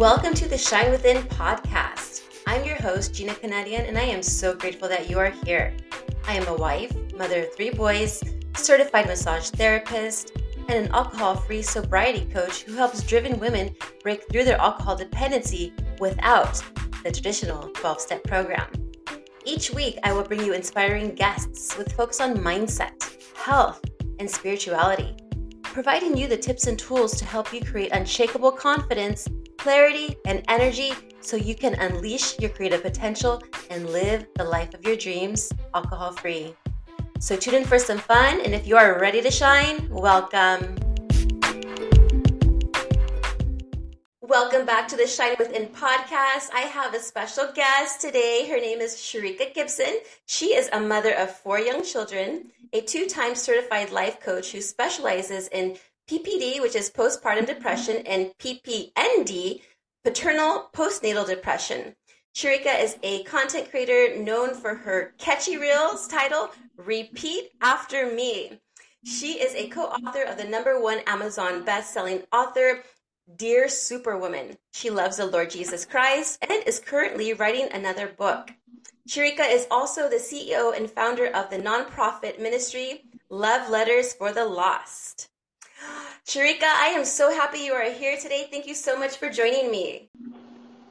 Welcome to the Shine Within podcast. I'm your host, Gina Canadian, and I am so grateful that you are here. I am a wife, mother of three boys, certified massage therapist, and an alcohol free sobriety coach who helps driven women break through their alcohol dependency without the traditional 12 step program. Each week, I will bring you inspiring guests with focus on mindset, health, and spirituality, providing you the tips and tools to help you create unshakable confidence, clarity, and energy so you can unleash your creative potential and live the life of your dreams alcohol free. So tune in for some fun, and if you are ready to shine, welcome. Welcome back to the Shine Within podcast. I have a special guest today. Her name is Sireka Gibson. She is a mother of four young children, a two time certified life coach who specializes in PPD, which is postpartum depression, and PPND, paternal postnatal depression. Sireka is a content creator known for her catchy reels title, Repeat After Me. She is a co author of the number one Amazon best selling author, Dear Superwoman. She loves the Lord Jesus Christ and is currently writing another book. Sireka is also the CEO and founder of the nonprofit ministry Love Letters for the Lost. Sireka, I am so happy you are here today. Thank you so much for joining me.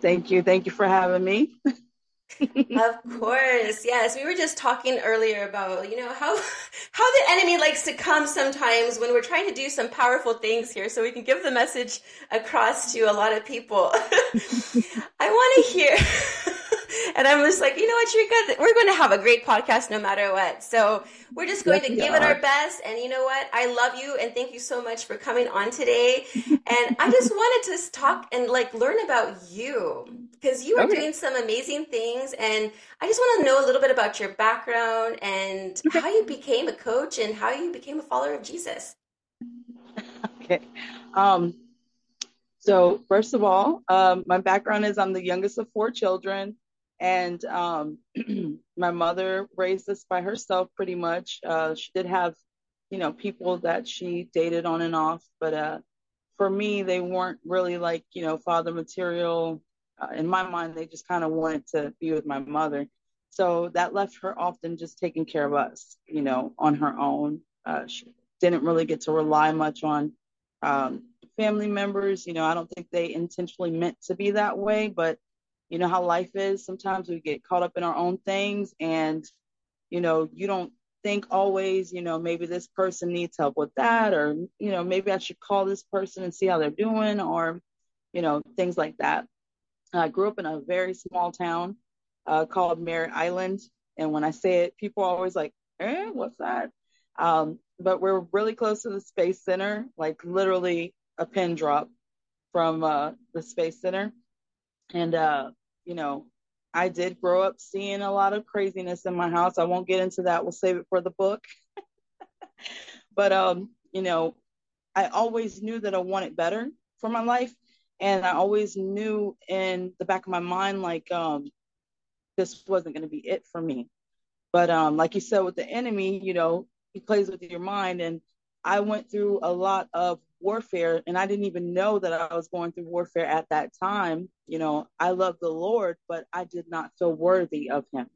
Thank you. Thank you for having me. of course. Yes, we were just talking earlier about, you know, how how the enemy likes to come sometimes when we're trying to do some powerful things here so we can give the message across to a lot of people. I want to hear and I'm just like, you know what, Sireka, we're going to have a great podcast no matter what. So we're just going yes, to give are. it our best. And you know what? I love you and thank you so much for coming on today. and I just wanted to talk and like learn about you because you are okay. doing some amazing things. And I just want to know a little bit about your background and okay. how you became a coach and how you became a follower of Jesus. Okay. Um, so first of all, um, my background is I'm the youngest of four children. And um, my mother raised us by herself pretty much. Uh, she did have, you know, people that she dated on and off, but uh, for me, they weren't really like, you know, father material. Uh, in my mind, they just kind of wanted to be with my mother. So that left her often just taking care of us, you know, on her own. Uh, she didn't really get to rely much on um, family members. You know, I don't think they intentionally meant to be that way, but you know how life is. Sometimes we get caught up in our own things and you know you don't think always you know maybe this person needs help with that or you know maybe i should call this person and see how they're doing or you know things like that. I grew up in a very small town uh, called merritt island. And when i say it people are always like eh, what's that? Um, but we're really close to the space center like literally a pin drop from uh, the space center. And uh, you know, I did grow up seeing a lot of craziness in my house. I won't get into that. We'll save it for the book. but um, you know, I always knew that I wanted better for my life. And I always knew in the back of my mind, like, um, this wasn't going to be it for me. But um, like you said, with the enemy, you know, he plays with your mind. And I went through a lot of warfare and I didn't even know that I was going through warfare at that time. You know, I love the Lord, but I did not feel worthy of him.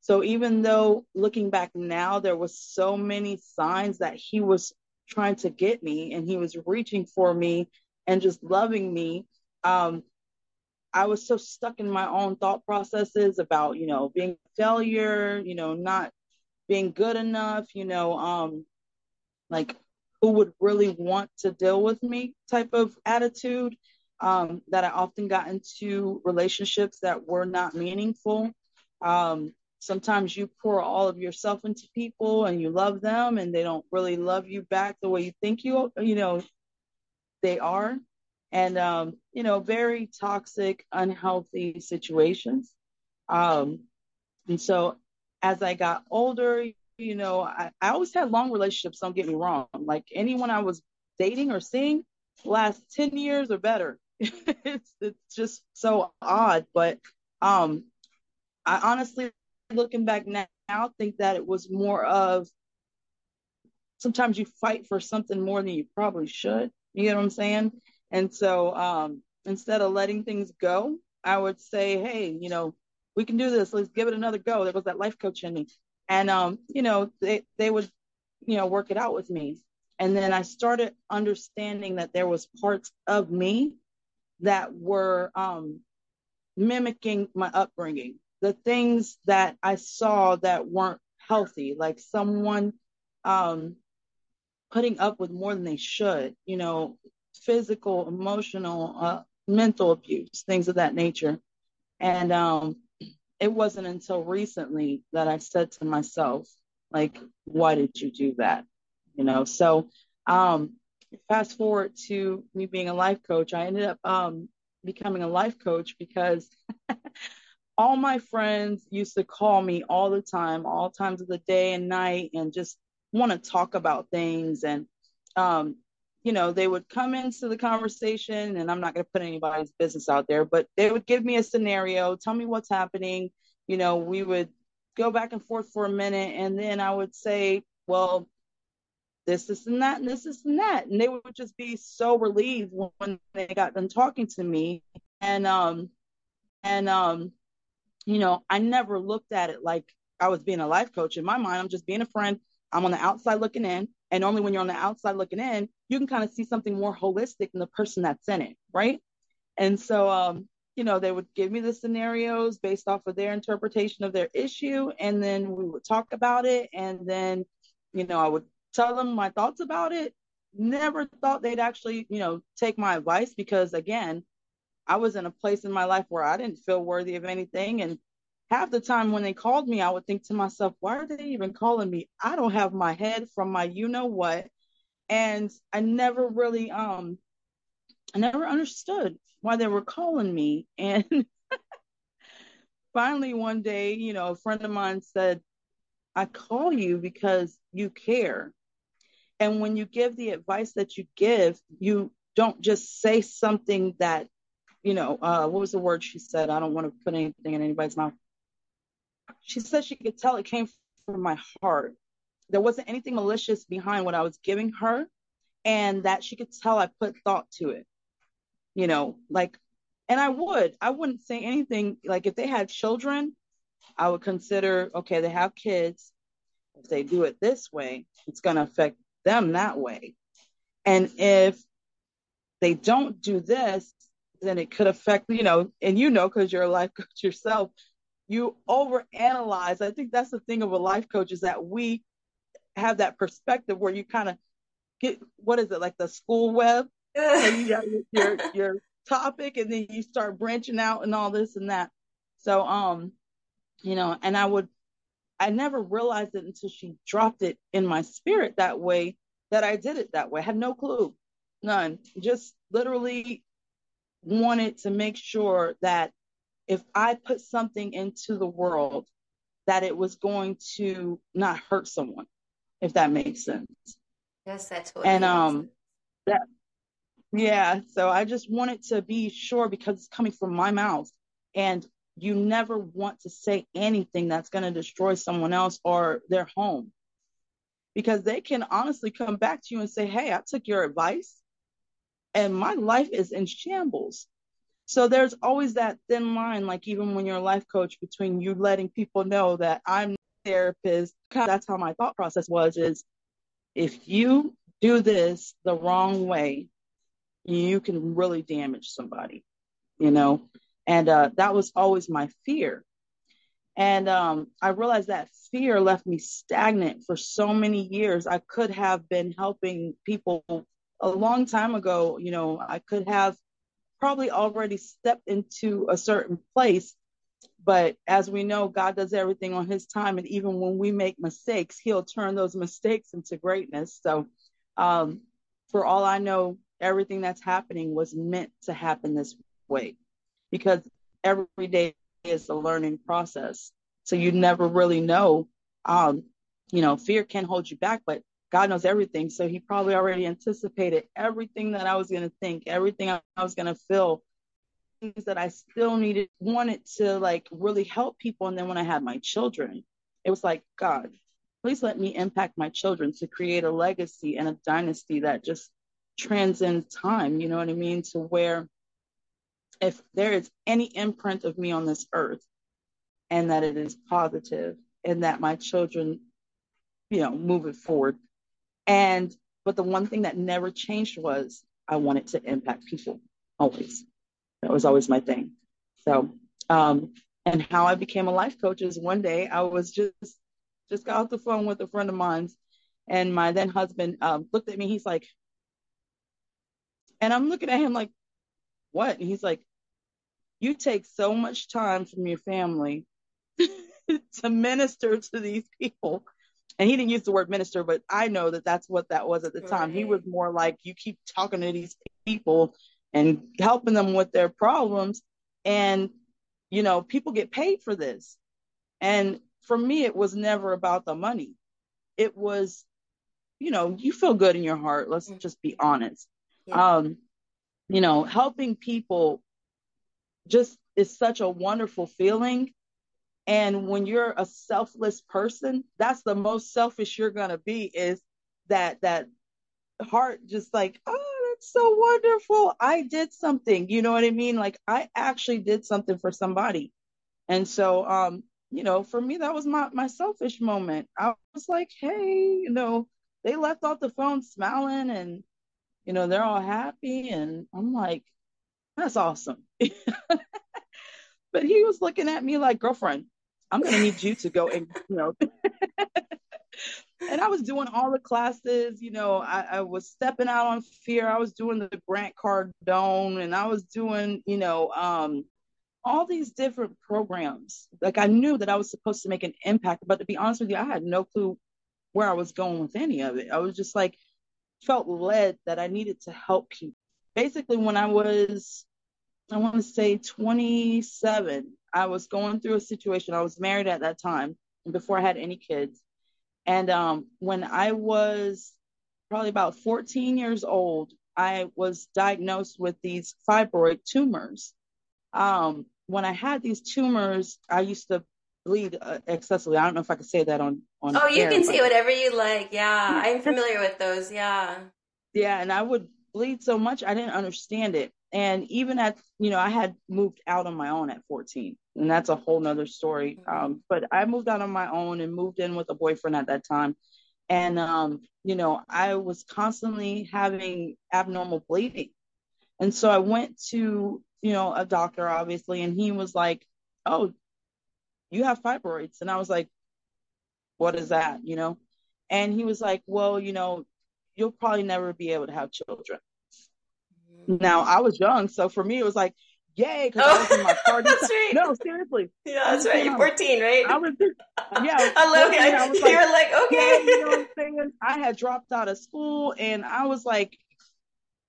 So even though looking back now there was so many signs that he was trying to get me and he was reaching for me and just loving me, um, I was so stuck in my own thought processes about, you know, being a failure, you know, not being good enough, you know, um, like who would really want to deal with me type of attitude um, that I often got into relationships that were not meaningful. Um, sometimes you pour all of yourself into people and you love them and they don't really love you back the way you think you you know they are and um, you know very toxic unhealthy situations um, and so as i got older you know, I, I always had long relationships, don't get me wrong. Like anyone I was dating or seeing last 10 years or better. it's, it's just so odd. But um, I honestly, looking back now, think that it was more of sometimes you fight for something more than you probably should. You get what I'm saying? And so um, instead of letting things go, I would say, hey, you know, we can do this. Let's give it another go. There was that life coach in me. And, um, you know, they, they would, you know, work it out with me. And then I started understanding that there was parts of me that were um, mimicking my upbringing, the things that I saw that weren't healthy, like someone um, putting up with more than they should, you know, physical, emotional, uh, mental abuse, things of that nature. And um, it wasn't until recently that I said to myself, like, why did you do that? You know, so um, fast forward to me being a life coach, I ended up um, becoming a life coach because all my friends used to call me all the time, all times of the day and night, and just want to talk about things. And, um, you know, they would come into the conversation, and I'm not going to put anybody's business out there, but they would give me a scenario, tell me what's happening. You know, we would go back and forth for a minute, and then I would say, well, this, this, and that, and this, this, and that. And they would just be so relieved when they got done talking to me. And, um, and, um, you know, I never looked at it like I was being a life coach. In my mind, I'm just being a friend. I'm on the outside looking in. And only when you're on the outside looking in, you can kind of see something more holistic in the person that's in it. Right. And so, um, you know, they would give me the scenarios based off of their interpretation of their issue. And then we would talk about it. And then, you know, I would tell them my thoughts about it. Never thought they'd actually, you know, take my advice because again, I was in a place in my life where I didn't feel worthy of anything. And half the time when they called me, I would think to myself, why are they even calling me? I don't have my head from my you know what. And I never really um I never understood why they were calling me. And finally one day, you know, a friend of mine said, I call you because you care. And when you give the advice that you give, you don't just say something that, you know, uh, what was the word she said? I don't want to put anything in anybody's mouth. She said she could tell it came from my heart. There wasn't anything malicious behind what I was giving her, and that she could tell I put thought to it. You know, like, and I would, I wouldn't say anything like if they had children, I would consider okay, they have kids. If they do it this way, it's going to affect them that way. And if they don't do this, then it could affect, you know, and you know, because you're a life coach yourself, you overanalyze. I think that's the thing of a life coach is that we have that perspective where you kind of get what is it like the school web? so you got your, your your topic and then you start branching out and all this and that. So um, you know, and I would I never realized it until she dropped it in my spirit that way that I did it that way. I had no clue, none. Just literally wanted to make sure that if I put something into the world, that it was going to not hurt someone, if that makes sense. Yes, that's what. And um, that yeah. So I just wanted to be sure because it's coming from my mouth, and you never want to say anything that's going to destroy someone else or their home because they can honestly come back to you and say, Hey, I took your advice and my life is in shambles. So there's always that thin line, like even when you're a life coach, between you letting people know that I'm therapist. That's how my thought process was is if you do this the wrong way, you can really damage somebody, you know? And uh, that was always my fear. And um, I realized that fear left me stagnant for so many years. I could have been helping people a long time ago. You know, I could have probably already stepped into a certain place. But as we know, God does everything on his time. And even when we make mistakes, he'll turn those mistakes into greatness. So, um, for all I know, everything that's happening was meant to happen this way because every day is a learning process. So you never really know. Um, you know, fear can hold you back, but God knows everything. So he probably already anticipated everything that I was going to think, everything I was going to feel, things that I still needed, wanted to like really help people. And then when I had my children, it was like, God, please let me impact my children to create a legacy and a dynasty that just transcends time. You know what I mean? To where if there is any imprint of me on this earth and that it is positive and that my children, you know, move it forward. And, but the one thing that never changed was I wanted to impact people always. That was always my thing. So, um, and how I became a life coach is one day I was just, just got off the phone with a friend of mine and my then husband um, looked at me. He's like, and I'm looking at him like, what? And he's like, you take so much time from your family to minister to these people. And he didn't use the word minister, but I know that that's what that was at the time. Right. He was more like, you keep talking to these people and helping them with their problems. And, you know, people get paid for this. And for me, it was never about the money. It was, you know, you feel good in your heart. Let's mm. just be honest. Yeah. Um, you know, helping people just is such a wonderful feeling. And when you're a selfless person, that's the most selfish you're gonna be is that that heart just like, oh, that's so wonderful. I did something. You know what I mean? Like I actually did something for somebody. And so um, you know, for me that was my my selfish moment. I was like, hey, you know, they left off the phone smiling and you know, they're all happy and I'm like, that's awesome. but he was looking at me like, girlfriend, I'm going to need you to go and, you know. and I was doing all the classes, you know, I, I, was stepping out on fear. I was doing the Grant Cardone and I was doing, you know, um, all these different programs. Like I knew that I was supposed to make an impact, but to be honest with you, I had no clue where I was going with any of it. I was just like, felt led that I needed to help people. Basically, when I was I want to say 27. I was going through a situation. I was married at that time and before I had any kids. And um, when I was probably about 14 years old, I was diagnosed with these fibroid tumors. Um, when I had these tumors, I used to bleed uh, excessively. I don't know if I could say that on on. Oh, you air, can say whatever you like. Yeah, I'm familiar with those. Yeah. Yeah, and I would bleed so much I didn't understand it and even at you know i had moved out on my own at 14 and that's a whole nother story. Mm-hmm. um, but i moved out on my own and moved in with a boyfriend at that time. And um, you know i was constantly having abnormal bleeding. And so i went to you know a doctor obviously and he was like oh you have fibroids. And i was like what is that? You know? And he was like well you know you'll probably never be able to have children now I was young, so for me it was like, yay, because oh, I was in my party. that's right. No, seriously. Yeah, that's right. You're 14, right? I was, yeah. I, I love it. I was like, like, okay. you know what I'm saying? I had dropped out of school, and I was like,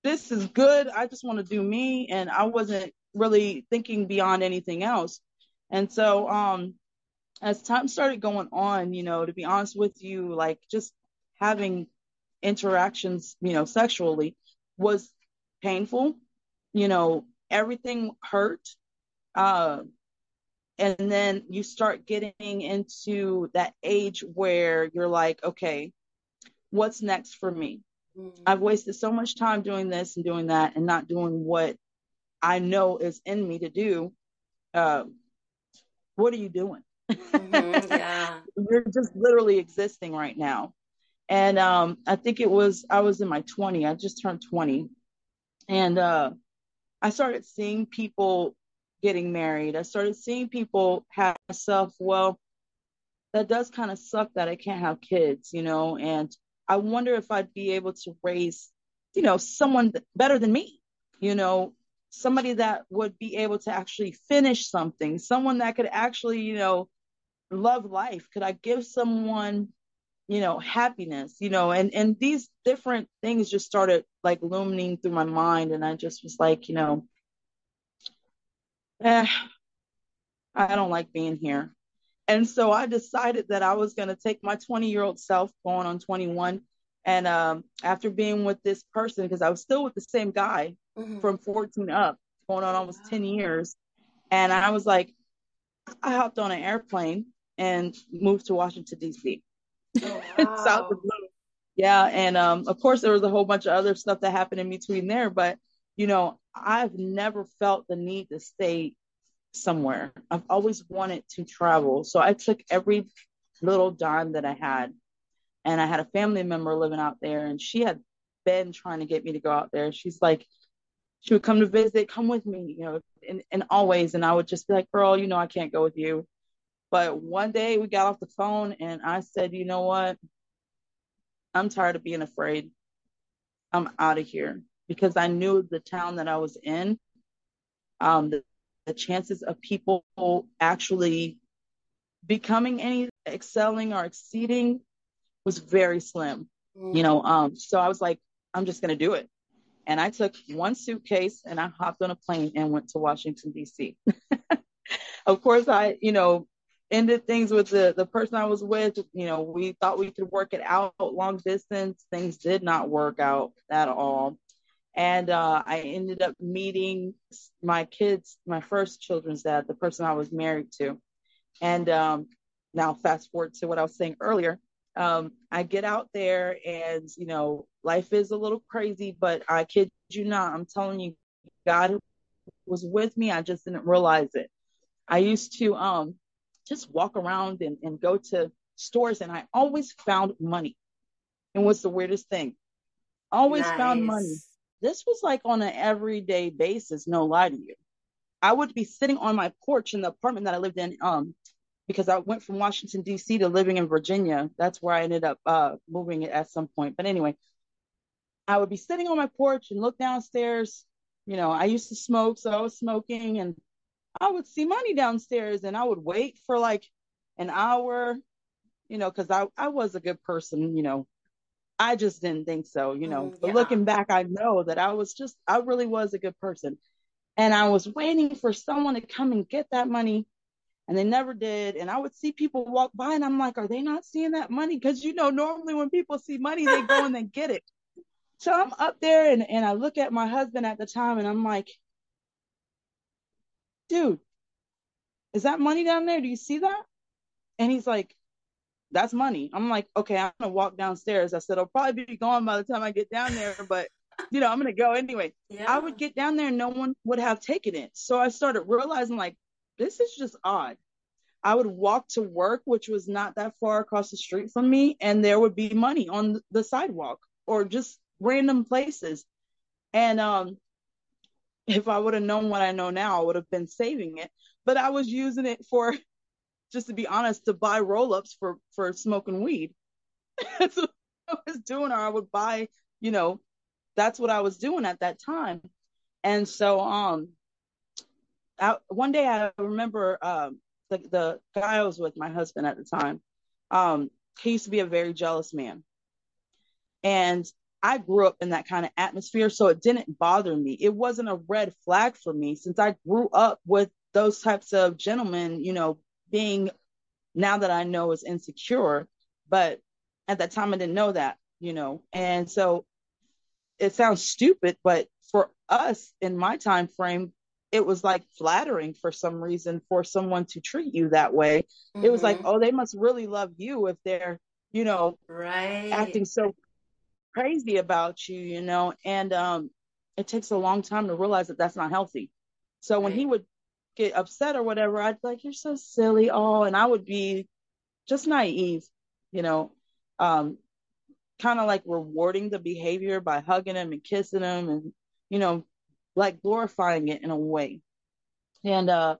this is good. I just want to do me, and I wasn't really thinking beyond anything else. And so, um, as time started going on, you know, to be honest with you, like just having interactions, you know, sexually was painful. You know, everything hurt. Uh, and then you start getting into that age where you're like, okay, what's next for me? Mm-hmm. I've wasted so much time doing this and doing that and not doing what I know is in me to do. Uh, what are you doing? Mm-hmm, yeah. You're just literally existing right now. And um, I think it was, I was in my 20, I just turned 20 and uh, I started seeing people getting married. I started seeing people have myself, well, that does kind of suck that I can't have kids, you know, and I wonder if I'd be able to raise, you know, someone better than me, you know, somebody that would be able to actually finish something, someone that could actually, you know, love life. Could I give someone you know happiness you know and and these different things just started like looming through my mind and i just was like you know eh, i don't like being here. And so i decided that i was going to take my 20 year old self going on 21 and um, after being with this person because i was still with the same guy mm-hmm. from 14 up going on almost 10 years and i was like i hopped on an airplane and moved to washington d.c Oh, wow. south of blue. Yeah, and um, of course there was a whole bunch of other stuff that happened in between there, but you know, I've never felt the need to stay somewhere. I've always wanted to travel. So I took every little dime that I had. And I had a family member living out there, and she had been trying to get me to go out there. She's like, she would come to visit, come with me, you know, and, and always. And I would just be like, girl, you know, I can't go with you. But one day we got off the phone and I said, you know what? I'm tired of being afraid. I'm out of here because I knew the town that I was in, um, the, the chances of people actually becoming any excelling or exceeding was very slim. Mm. You know, um, so I was like, I'm just gonna do it. And I took one suitcase and I hopped on a plane and went to Washington, DC. of course, I, you know, ended things with the, the person I was with. You know, we thought we could work it out long distance. Things did not work out at all. And uh, I ended up meeting my kids, my first children's dad, the person I was married to. And um, now, fast forward to what I was saying earlier. Um, I get out there and, you know, life is a little crazy, but I kid you not, I'm telling you, God was with me. I just didn't realize it. I used to um, just walk around and, and go to stores and I always found money. And what's the weirdest thing? Always nice. found money this was like on an everyday basis, no lie to you. I would be sitting on my porch in the apartment that I lived in, um, because I went from Washington D.C. to living in Virginia. That's where I ended up uh, moving at some point. But anyway, I would be sitting on my porch and look downstairs. You know, I used to smoke, so I was smoking, and I would see money downstairs, and I would wait for like an hour, you know, because I I was a good person, you know, I just didn't think so, you know. Mm, yeah. But looking back, I know that I was just, I really was a good person. And I was waiting for someone to come and get that money, and they never did. And I would see people walk by, and I'm like, are they not seeing that money? Because, you know, normally when people see money, they go and they get it. So I'm up there, and, and I look at my husband at the time, and I'm like, dude, is that money down there? Do you see that? And he's like, that's money. I'm like, okay, I'm gonna walk downstairs. I said I'll probably be gone by the time I get down there, but you know, I'm gonna go anyway. Yeah. I would get down there and no one would have taken it. So I started realizing like this is just odd. I would walk to work, which was not that far across the street from me, and there would be money on the sidewalk or just random places. And um, if I would have known what I know now, I would have been saving it. But I was using it for just to be honest, to buy roll ups for for smoking weed. that's what I was doing, or I would buy, you know, that's what I was doing at that time. And so, um, I, one day I remember um, the the guy I was with, my husband at the time, um, he used to be a very jealous man, and I grew up in that kind of atmosphere, so it didn't bother me. It wasn't a red flag for me since I grew up with those types of gentlemen, you know, being now that I know is insecure, but at that time I didn't know that, you know. And so it sounds stupid, but for us in my time frame, it was like flattering for some reason for someone to treat you that way. Mm-hmm. It was like, mm-hmm. oh, they must really love you if they're, you know, right acting so crazy about you, you know. And um, it takes a long time to realize that that's not healthy. So when he would get upset or whatever, I'd be like, you're so silly. Oh, and I would be just naive, you know, um, kind of like rewarding the behavior by hugging him and kissing him and, you know, like glorifying it in a way. And uh,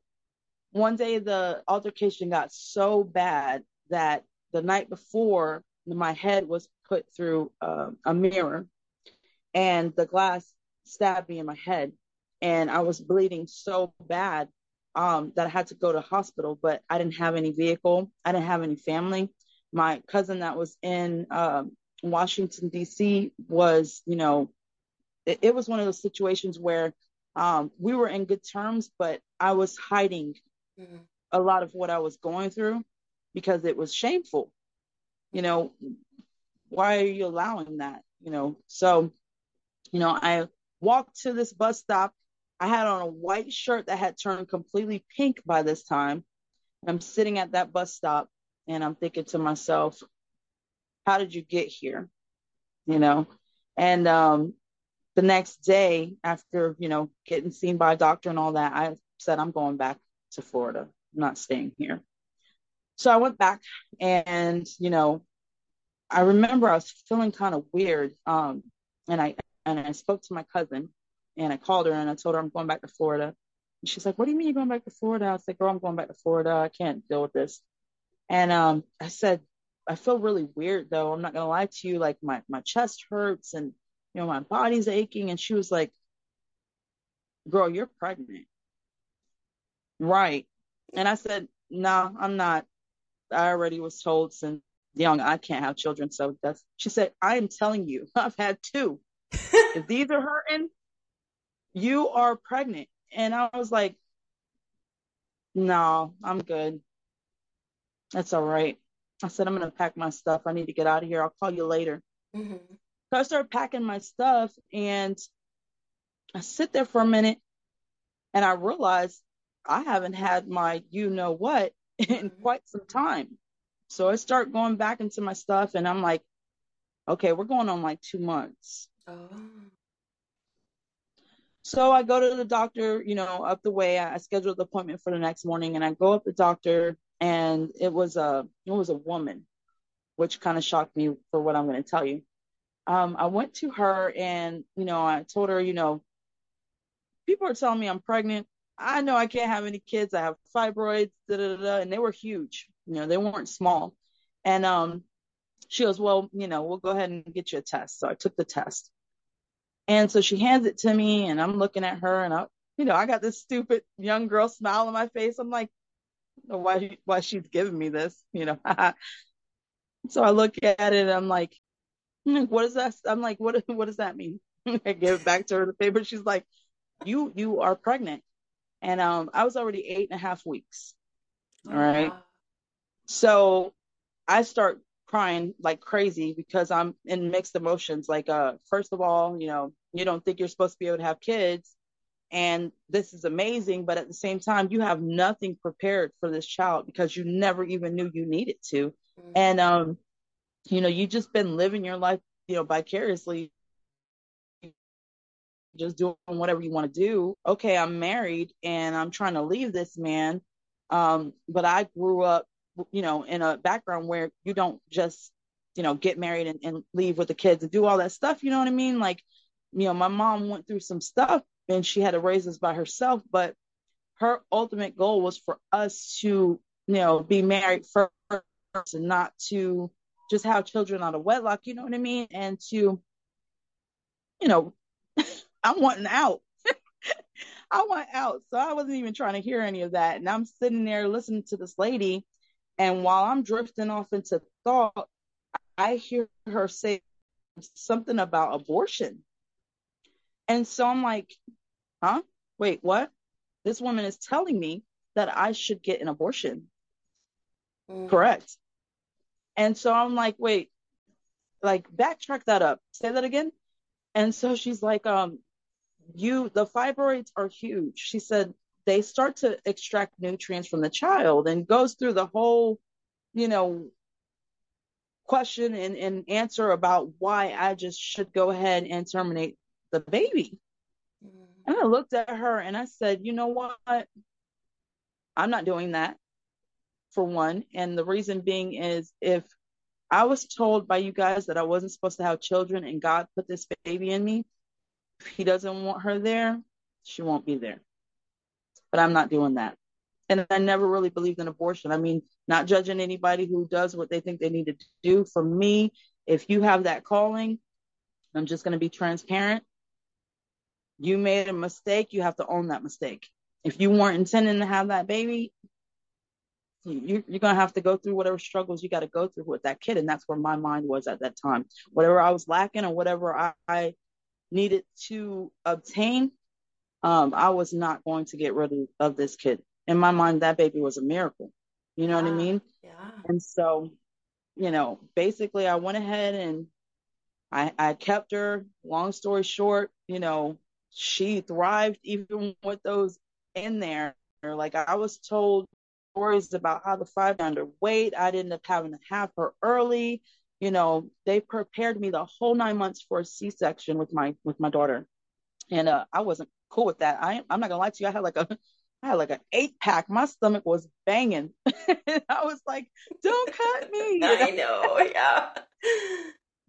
one day the altercation got so bad that the night before, my head was put through uh, a mirror and the glass stabbed me in my head and I was bleeding so bad um, that I had to go to hospital, but I didn't have any vehicle. I didn't have any family. My cousin that was in uh, Washington, D.C. was, you know, it, it, was one of those situations where um, we were in good terms, but I was hiding mm-hmm. a lot of what I was going through because it was shameful. You know, why are you allowing that? You know, so, you know, I walked to this bus stop I had on a white shirt that had turned completely pink by this time. I'm sitting at that bus stop and I'm thinking to myself, how did you get here? You know? And um, the next day after, you know, getting seen by a doctor and all that, I said, I'm going back to Florida. I'm not staying here. So I went back and, you know, I remember I was feeling kind of weird. Um, and I and I spoke to my cousin and I called her and I told her I'm going back to Florida. And she's like, What do you mean you're going back to Florida? I was like, Girl, I'm going back to Florida. I can't deal with this. And um, I said, I feel really weird though. I'm not gonna lie to you. Like my my chest hurts and you know my body's aching. And she was like, Girl, you're pregnant. Right. And I said, No, I'm not. I already was told since young I can't have children. So that's she said, I am telling you, I've had two. if these are hurting, you are pregnant. And I was like, No, I'm good. That's all right. I said, I'm gonna pack my stuff. I need to get out of here. I'll call you later. Mm-hmm. So I started packing my stuff and I sit there for a minute and I realized I haven't had my you know what in quite some time. So I start going back into my stuff and I'm like, okay, we're going on like two months. Oh. So I go to the doctor, you know, up the way. I scheduled the appointment for the next morning and I go up the doctor and it was a it was a woman, which kind of shocked me for what I'm going to tell you. Um, I went to her and you know I told her, you know, people are telling me I'm pregnant. I know I can't have any kids. I have fibroids, da, da, da, and they were huge. You know, they weren't small. And um, she goes, well, you know, we'll go ahead and get you a test. So I took the test. And so she hands it to me, and I'm looking at her, and I, you know, I got this stupid young girl smile on my face. I'm like, why, why she's giving me this, you know? so I look at it, and I'm like, hmm, what is that? I'm like, what, what does that mean? I give it back to her the paper. She's like, you, you are pregnant and um, I was already eight and a half weeks. All right. Wow. So I start crying like crazy because I'm in mixed emotions. Like, uh, first of all, you know, you don't think you're supposed to be able to have kids, and this is amazing, but at the same time, you have nothing prepared for this child because you never even knew you needed to, mm-hmm. and um, you know, you just been living your life, you know, vicariously just doing whatever you want to do. Okay, I'm married and I'm trying to leave this man. Um, but I grew up, you know, in a background where you don't just, you know, get married and, and leave with the kids and do all that stuff. You know what I mean? Like, you know, my mom went through some stuff and she had to raise us by herself, but her ultimate goal was for us to, you know, be married first and not to just have children out of wedlock, you know what I mean? And to, you know, I'm wanting out. I want out. So I wasn't even trying to hear any of that. And I'm sitting there listening to this lady. And while I'm drifting off into thought, I hear her say something about abortion. And so I'm like, huh? Wait, what? This woman is telling me that I should get an abortion. Mm. Correct. And so I'm like, wait, like backtrack that up. Say that again. And so she's like, um, you the fibroids are huge. She said they start to extract nutrients from the child and goes through the whole, you know, question and, and answer about why I just should go ahead and terminate the baby. Mm. And I looked at her and I said, you know what? I'm not doing that for one. And the reason being is if I was told by you guys that I wasn't supposed to have children and God put this baby in me, he doesn't want her there, she won't be there. But I'm not doing that. And I never really believed in abortion. I mean, not judging anybody who does what they think they need to do. For me, if you have that calling, I'm just going to be transparent. You made a mistake, you have to own that mistake. If you weren't intending to have that baby, you're, going to have to go through whatever struggles you got to go through with that kid. And that's where my mind was at that time. Whatever I was lacking or whatever I, I needed to obtain, um, I was not going to get rid of, of, this kid. In my mind, that baby was a miracle. You know yeah, what I mean? Yeah. And so, you know, basically, I went ahead and I, I kept her. Long story short, you know, she thrived even with those in there. Like I was told stories about how the five underweight. I'd end up having to have her early you know, they prepared me the whole nine months for a C-section with my with my daughter, and uh, I wasn't cool with that. I I'm not gonna lie to you. I had like a I had like an eight pack. My stomach was banging. I was like, "Don't cut me!" I know, yeah.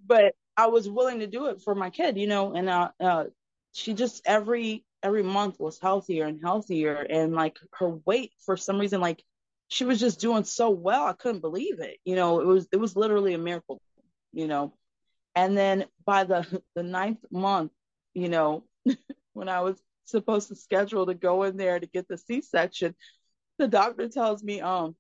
but I was willing to do it for my kid, you know. And uh, uh, she just every every month was healthier and healthier, and like her weight for some reason, like she was just doing so well. I couldn't believe it. You know, it was it was literally a miracle. You know, and then by the the ninth month, you know, when I was supposed to schedule to go in there to get the C-section, the doctor tells me, um,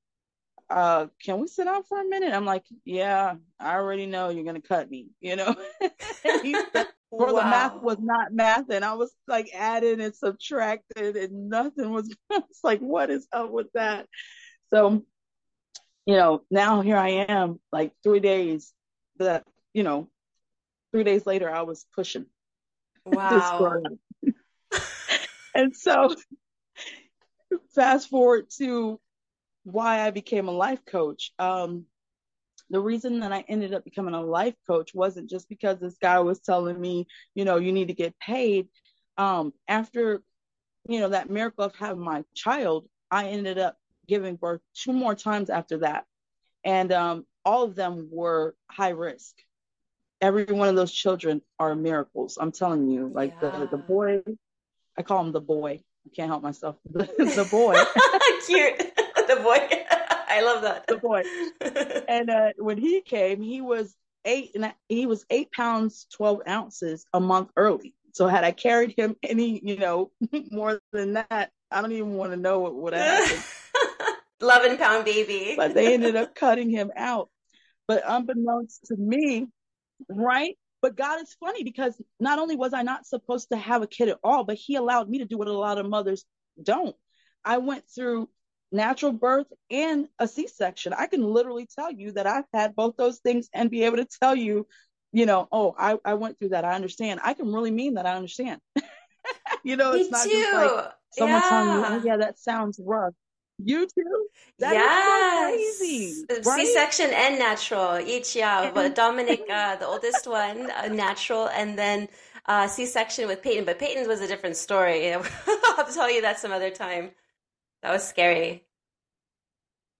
uh, can we sit down for a minute? I'm like, yeah, I already know you're gonna cut me, you know. said, wow. the math was not math, and I was like adding and subtracting, and nothing was. it's like, what is up with that? So, you know, now here I am, like three days that, you know, three days later, I was pushing. Wow. and so, fast forward to why I became a life coach. Um, the reason that I ended up becoming a life coach wasn't just because this guy was telling me, you know, you need to get paid. Um, after, you know, that miracle of having my child, I ended up giving birth two more times after that. And um, all of them were high risk. Every one of those children are miracles. I'm telling you, like yeah. the, the boy, I call him the boy. I can't help myself. The, the boy. Cute. the boy. I love that. The boy. And uh, when he came, he was eight and he was eight pounds twelve ounces a month early. So had I carried him any, you know, more than that, I don't even want to know what would have happened. 11 pound baby. but they ended up cutting him out. But unbeknownst to me, right? But God is funny because not only was I not supposed to have a kid at all, but He allowed me to do what a lot of mothers don't. I went through natural birth and a C section. I can literally tell you that I've had both those things and be able to tell you, you know, oh, I, I went through that. I understand. I can really mean that I understand. you know, me it's not too. just like someone yeah. telling you, oh, yeah, that sounds rough. You too? That yes. So crazy. Right? C-section and natural each, yeah. But Dominic, uh, the oldest one, uh, natural, and then uh, C-section with Peyton. But Peyton was a different story. I'll tell you that some other time. That was scary.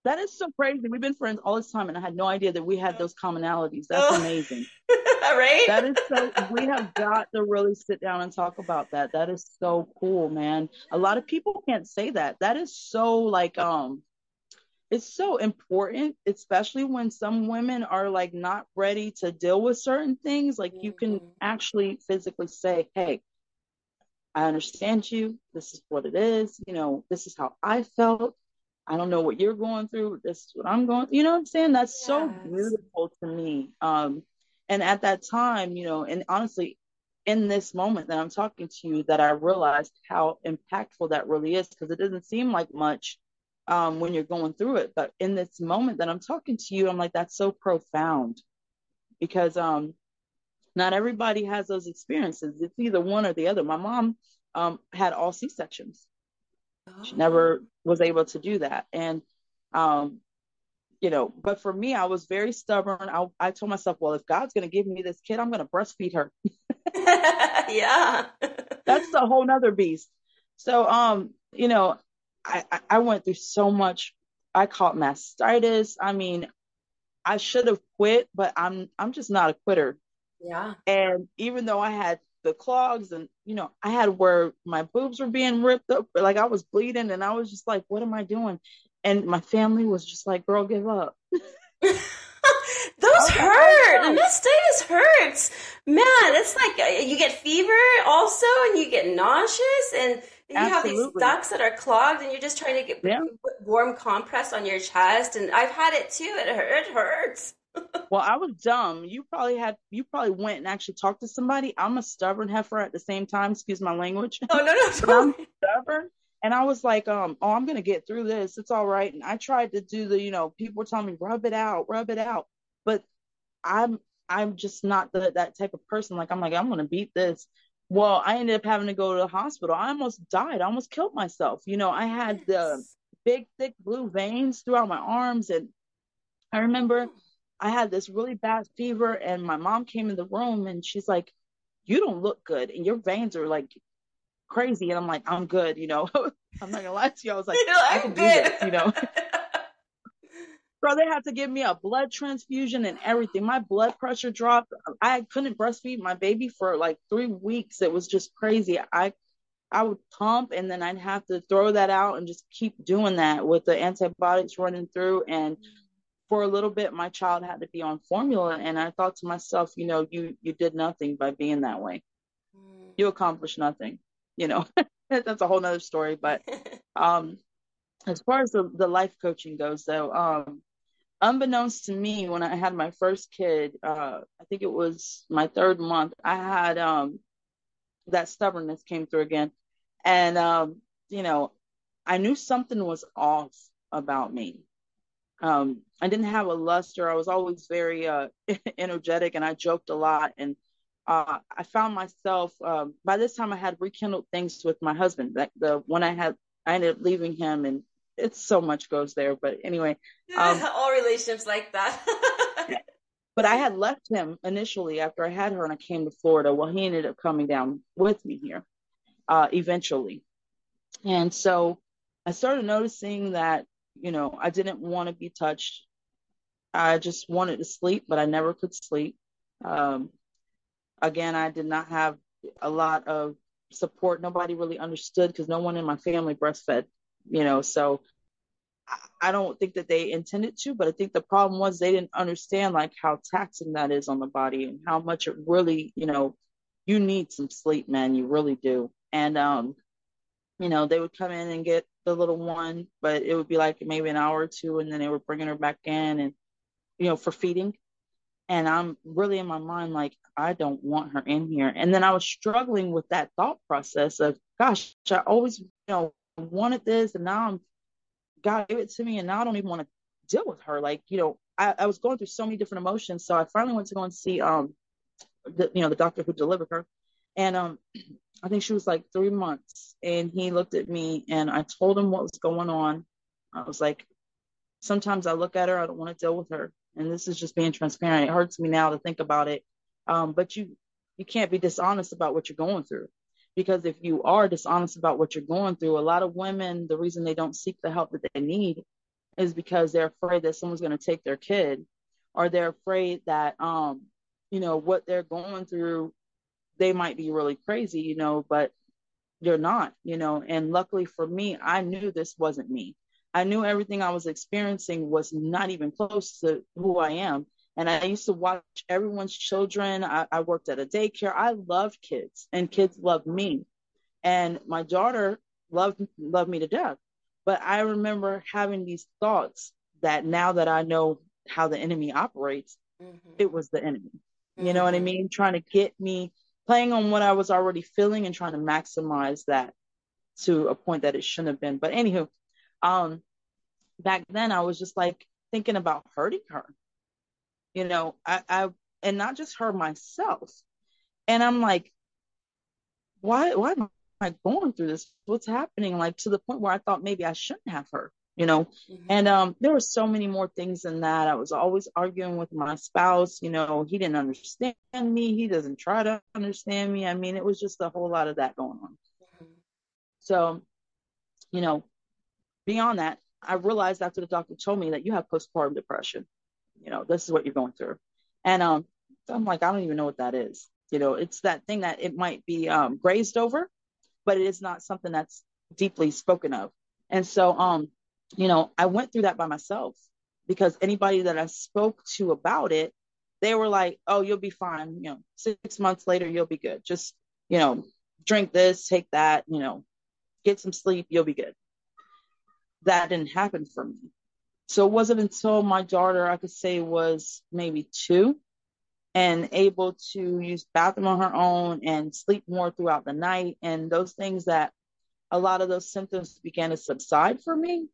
That is so crazy. We've been friends all this time, and I had no idea that we had those commonalities. That's oh. amazing. right? That is so. We have got to really sit down and talk about that. That is so cool, man. A lot of people can't say that. That is so like um, it's so important, especially when some women are like not ready to deal with certain things. Like you can mm-hmm. actually physically say, "Hey, I understand you. This is what it is. You know, this is how I felt. I don't know what you're going through. This is what I'm going. through. You know what I'm saying? That's yes. so beautiful to me. Um, and at that time, you know, and honestly, in this moment that I'm talking to you, that I realized how impactful that really is because it doesn't seem like much um, when you're going through it, but in this moment that I'm talking to you, I'm like, that's so profound because um, not everybody has those experiences. It's either one or the other. My mom um, had all C sections. She never was able to do that. And, um, you know, but for me, I was very stubborn. I, I told myself, well, if God's going to give me this kid, I'm going to breastfeed her. yeah. That's a whole nother beast. So, um, you know, I, I went through so much. I caught mastitis. I mean, I should have quit, but I'm I'm just not a quitter. Yeah. And even though I had the clogs and you know i had where my boobs were being ripped up like i was bleeding and i was just like what am i doing? And my family was just like girl give up. Those hurt. the mastitis hurts. Man it's like uh, you get fever also and you get nauseous and you Absolutely. have these ducts that are clogged and you're just trying to get yeah. warm compress on your chest and i've had it too. It, hurt, it hurts well, I was dumb. You probably had you probably went and actually talked to somebody. I'm a stubborn heifer at the same time, excuse my language. Oh no, no, I'm stubborn. And I was like, um, oh, I'm gonna get through this. It's all right. And I tried to do the, you know, people were telling me, rub it out, rub it out. But I'm I'm just not the, that type of person. Like I'm like, I'm gonna beat this. Well, I ended up having to go to the hospital. I almost died. I almost killed myself. You know, I had the big, thick blue veins throughout my arms. And I remember I had this really bad fever, and my mom came in the room and she's like, You don't look good, and your veins are like crazy. And I'm like, I'm good, you know. I'm not gonna lie to you. I was like, I can do this, you know. Bro, they had to give me a blood transfusion and everything. My blood pressure dropped. I couldn't breastfeed my baby for like three weeks. It was just crazy. I I would pump and then I'd have to throw that out and just keep doing that with the antibiotics running through. And for a little bit, my child had to be on formula. And I thought to myself, you know, you you did nothing by being that way. Mm. You accomplished nothing. You know, that's a whole nother story. But um, as far as the, the life coaching goes, though, um, unbeknownst to me, when I had my first kid, uh, I think it was my third month, I had um, that stubbornness came through again. And, um, you know, I knew something was off about me. Um, I didn't have a luster. I was always very uh, energetic and I joked a lot. And uh, I found myself, um, by this time, I had rekindled things with my husband. Like the when I had, I ended up leaving him and it's so much goes there. But anyway, um, all relationships like that. but I had left him initially after I had her and I came to Florida. Well, he ended up coming down with me here uh, eventually. And so I started noticing that, you know, I didn't want to be touched. I just wanted to sleep, but I never could sleep. Um, again, I did not have a lot of support. Nobody really understood because no one in my family breastfed, you know, so I don't think that they intended to, but I think the problem was they didn't understand like how taxing that is on the body and how much it really, you know, you need some sleep, man. You really do. And um, you know, they would come in and get the little one, but it would be like maybe an hour or two, and then they were bringing her back in, and you know, for feeding. And I'm really in my mind like I don't want her in here. And then I was struggling with that thought process of, gosh, I always, you know, wanted this, and now I'm God gave it to me, and now I don't even want to deal with her. Like, you know, I, I was going through so many different emotions. So I finally went to go and see, um, the, you know, the doctor who delivered her, and um, I think she was like three months, and he looked at me, and I told him what was going on. I was like, sometimes I look at her, I don't want to deal with her, and this is just being transparent. It hurts me now to think about it, um, but you you can't be dishonest about what you're going through because if you are dishonest about what you're going through, a lot of women, the reason they don't seek the help that they need is because they're afraid that someone's going to take their kid or they're afraid that, um, you know, what they're going through, they might be really crazy, you know, but you're not, you know. And luckily for me, I knew this wasn't me. I knew everything I was experiencing was not even close to who I am. And I used to watch everyone's children. I, I worked at a daycare. I loved kids, and kids loved me. And my daughter loved loved me to death. But I remember having these thoughts that now that I know how the enemy operates, mm-hmm. it was the enemy. You know what I mm-hmm. mean? Trying to get me playing on what I was already feeling and trying to maximize that to a point that it shouldn't have been. But anywho, um, back then I was just like thinking about hurting her you know, I, I and not just her myself. And I'm like, why why am I going through this? What's happening? Like to the point where I thought maybe I shouldn't have her, you know. Mm-hmm. And um there were so many more things than that. I was always arguing with my spouse, you know, he didn't understand me, he doesn't try to understand me. I mean, it was just a whole lot of that going on. Mm-hmm. So, you know, beyond that, I realized after the doctor told me that you have postpartum depression you know, this is what you're going through. And um, I'm like, I don't even know what that is. You know, it's that thing that it might be um, grazed over, but it is not something that's deeply spoken of. And so, um, you know, I went through that by myself because anybody that I spoke to about it, they were like, oh, you'll be fine. You know, six months later, you'll be good. Just, you know, drink this, take that, you know, get some sleep, you'll be good. That didn't happen for me. So it wasn't until my daughter, I could say, was maybe two and able to use bathroom on her own and sleep more throughout the night and those things that a lot of those symptoms began to subside for me.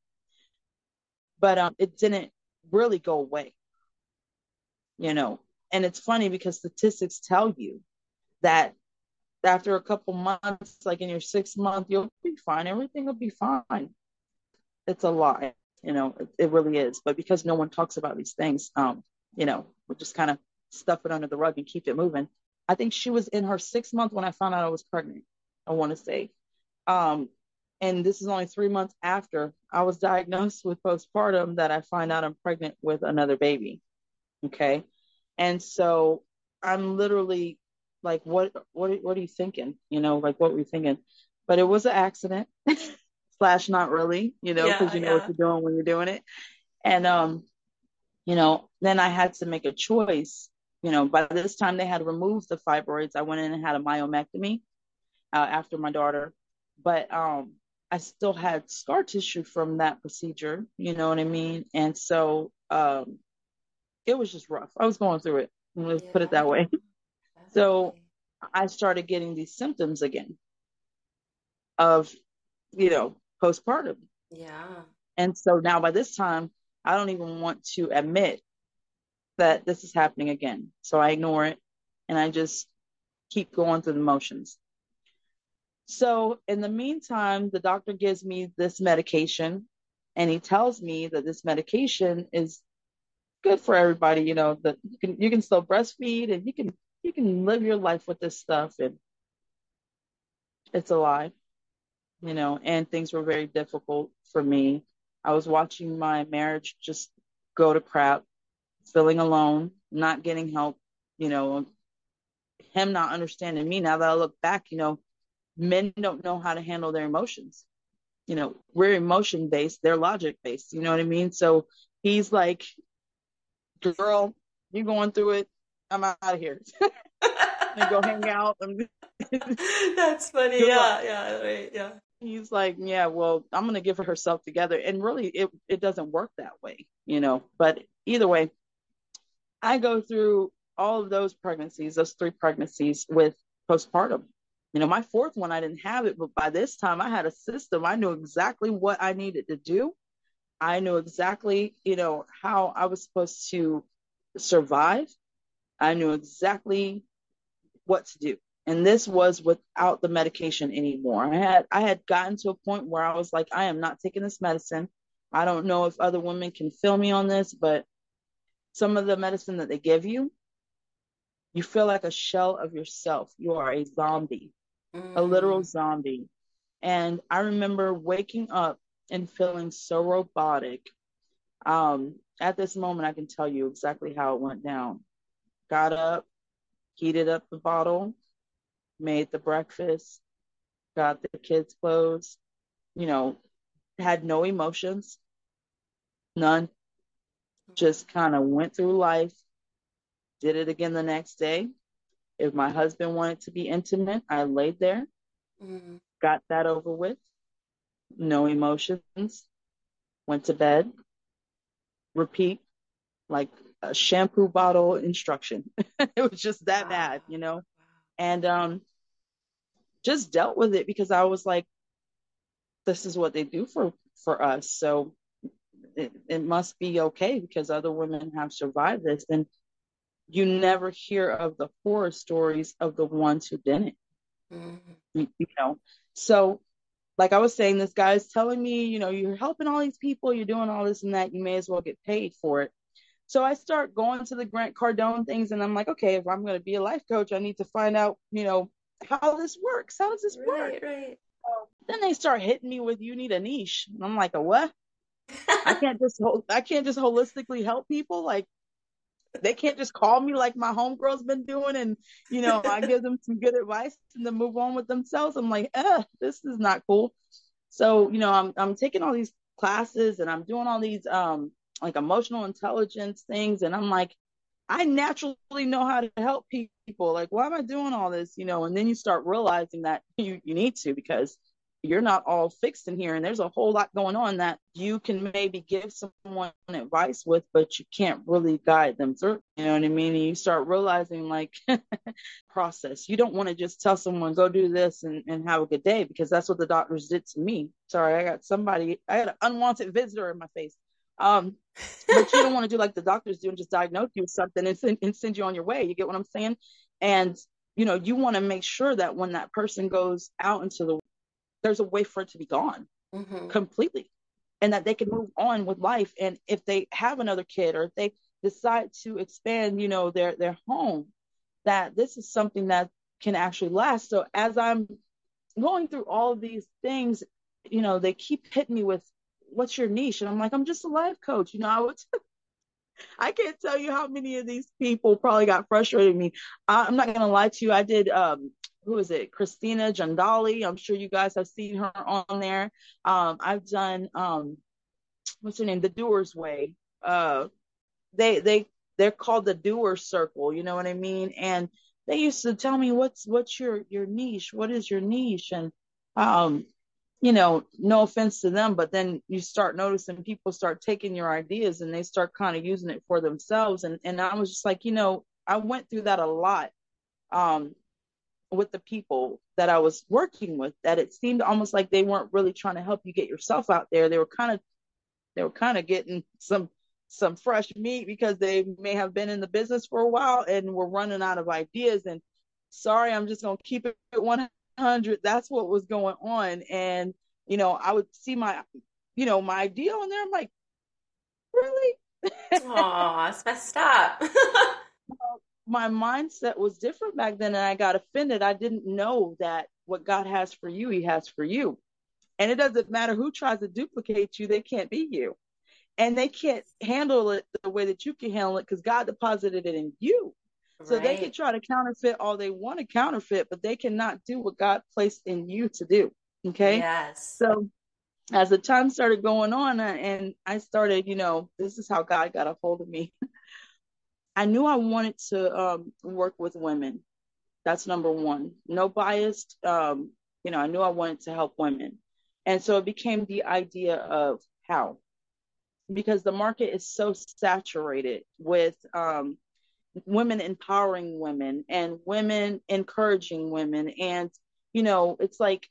But um, it didn't really go away, you know. And it's funny because statistics tell you that after a couple months, like in your sixth month, you'll be fine. Everything will be fine. It's a lie you know it, it, really is but because no one talks about these things um you know, we just kind of stuff it under the rug and keep it moving. I think she was in her sixth month when I found out I was pregnant. I want to say, um, and this is only three months after I was diagnosed with postpartum that I find out I'm pregnant with another baby. Okay, and so I'm literally like, what, what, what are you thinking? You know, like what were you thinking? But it was an accident, slash, not really, you know, because yeah, you know yeah. what you're doing when you're doing it. And um, you know, then I had to make a choice. You know, by this time they had removed the fibroids. I went in and had a myomectomy uh, after my daughter, but um, I still had scar tissue from that procedure. You know what I mean? And so um, it was just rough. I was going through it. Let's yeah. put it that way. so I started getting these symptoms again of, you know, postpartum. Yeah. And so now by this time, I don't even want to admit that this is happening again. So I ignore it and I just keep going through the motions. So in the meantime, the doctor gives me this medication and he tells me that this medication is good for everybody, you know, that you can you can still breastfeed and you can you can live your life with this stuff and it's a lie. You know, and things were very difficult for me I was watching my marriage just go to crap, feeling alone, not getting help, you know, him not understanding me. Now that I look back, you know, men don't know how to handle their emotions. You know, we're emotion based, they're logic based, you know what I mean? So he's like, girl, you going through it. I'm out of here. and go hang out. That's funny. Yeah, yeah, right, yeah he's like, yeah, well, I'm going to give her herself together. And really, it, it doesn't work that way, you know. But either way, I go through all of those pregnancies, those three pregnancies with postpartum. You know, my fourth one, I didn't have it, but by this time I had a system. I knew exactly what I needed to do. I knew exactly, you know, how I was supposed to survive. I knew exactly what to do and this was without the medication anymore i had i had gotten to a point where i was like i am not taking this medicine i don't know if other women can feel me on this but some of the medicine that they give you you feel like a shell of yourself you are a zombie mm. a literal zombie and i remember waking up and feeling so robotic um, at this moment i can tell you exactly how it went down got up heated up the bottle made the breakfast, got the kids' clothes, you know, had no emotions, none. Just kind of went through life, did it again the next day. If my husband wanted to be intimate, I laid there, mm-hmm. got that over with, no emotions, went to bed, repeat like a shampoo bottle instruction. it was just that wow. bad, you know. And um, just dealt with it because I was like, this is what they do for for us. So it, it must be okay because other women have survived this. And you never hear of the horror stories of the ones who didn't. Mm-hmm. You, you know, so like I was saying, this guy's telling me, you know, you're helping all these people, you're doing all this and that, you may as well get paid for it. So I start going to the Grant Cardone things, and I'm like, okay, if I'm going to be a life coach, I need to find out, you know, how this works. How does this right, work? Right. Then they start hitting me with you need a niche. And I'm like, a what? I can't just I can't just holistically help people. Like they can't just call me like my homegirl's been doing and you know, I give them some good advice and then move on with themselves. I'm like, uh, this is not cool. So, you know, I'm I'm taking all these classes and I'm doing all these um like emotional intelligence things and I'm like, I naturally know how to help people. Like, why am I doing all this? You know, and then you start realizing that you, you need to because you're not all fixed in here. And there's a whole lot going on that you can maybe give someone advice with but you can't really guide them through you know what i mean? And you start realizing like process. You don't want to just tell someone go do this and, and have a good day because that's what the doctors did to me. Sorry i got somebody i had an unwanted visitor in my face. Um, but you don't want to do like the doctors do and just diagnose you with something and send, and send you on your way. You get what I'm saying? And you know, you want to make sure that when that person goes out into the, there's a way for it to be gone mm-hmm. completely, and that they can move on with life. And if they have another kid or if they decide to expand, you know, their their home, that this is something that can actually last. So as I'm going through all of these things, you know, they keep hitting me with what's your niche? And I'm like, I'm just a life coach. You know, I would I can't tell you how many of these people probably got frustrated with me. I, am not gonna lie to you. I did um who is it? Christina Jandali. I'm sure you guys have seen her on there. Um, I've done um what's her name? The Doers Way. Uh they they they're called the doer circle, you know what I mean? And they used to tell me what's what's your your niche? What is your niche? And um you know, no offense to them, but then you start noticing people start taking your ideas and they start kind of using it for themselves. And and I was just like, you know, I went through that a lot um, with the people that I was working with. That it seemed almost like they weren't really trying to help you get yourself out there. They were kind of they were kind of getting some some fresh meat because they may have been in the business for a while and were running out of ideas. And sorry, I'm just gonna keep it 100. That's what was going on. And, you know, I would see my, you know, my deal and there. I'm like, really? Aw, it's messed up. my mindset was different back then and I got offended. I didn't know that what God has for you, he has for you. And it doesn't matter who tries to duplicate you, they can't be you. And they can't handle it the way that you can handle it because God deposited it in you. So right. they can try to counterfeit all they want to counterfeit, but they cannot do what God placed in you to do. Okay. Yes. So as the time started going on and I started, you know, this is how God got a hold of me. I knew I wanted to um, work with women. That's number one. No biased. Um, you know, I knew I wanted to help women. And so it became the idea of how. Because the market is so saturated with um, women empowering women and women encouraging women and you know it's like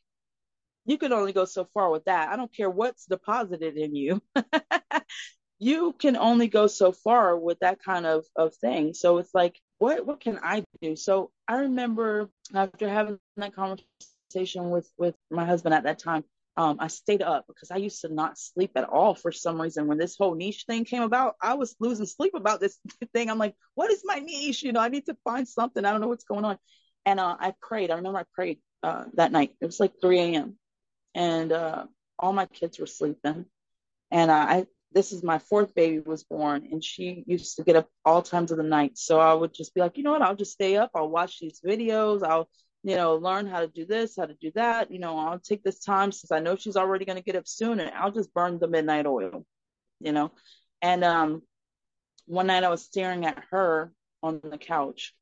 you can only go so far with that i don't care what's deposited in you you can only go so far with that kind of of thing so it's like what what can i do so i remember after having that conversation with with my husband at that time um, I stayed up because I used to not sleep at all for some reason. When this whole niche thing came about, I was losing sleep about this thing. I'm like, what is my niche? You know, I need to find something. I don't know what's going on. And uh, I prayed. I remember I prayed uh, that night. It was like 3 a.m. And uh, all my kids were sleeping. And I, this is my fourth baby was born, and she used to get up all times of the night. So I would just be like, you know what? I'll just stay up. I'll watch these videos. I'll you know, learn how to do this, how to do that. You know, I'll take this time since I know she's already going to get up soon and I'll just burn the midnight oil, you know. And um, one night I was staring at her on the couch.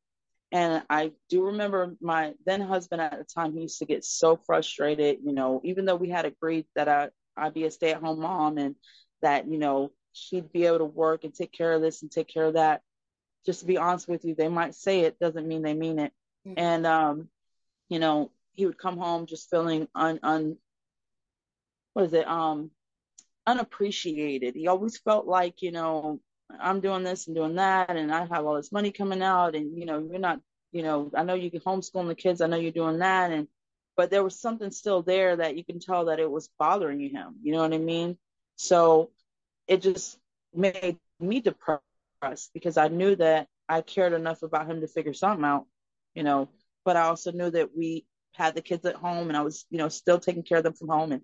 And I do remember my then husband at the time, he used to get so frustrated, you know, even though we had agreed that I, I'd be a stay at home mom and that, you know, she'd be able to work and take care of this and take care of that. Just to be honest with you, they might say it doesn't mean they mean it. Mm-hmm. And um, you know, he would come home just feeling un, un what is it, um, unappreciated. He always felt like, you know, I'm doing this and doing that, and I have all this money coming out, and you know, you're not, you know, I know you can homeschool the kids, I know you're doing that, and but there was something still there that you can tell that it was bothering him. You know what I mean? So it just made me depressed because I knew that I cared enough about him to figure something out. You know, but I also knew that we had the kids at home and I was, you know, still taking care of them from home. And,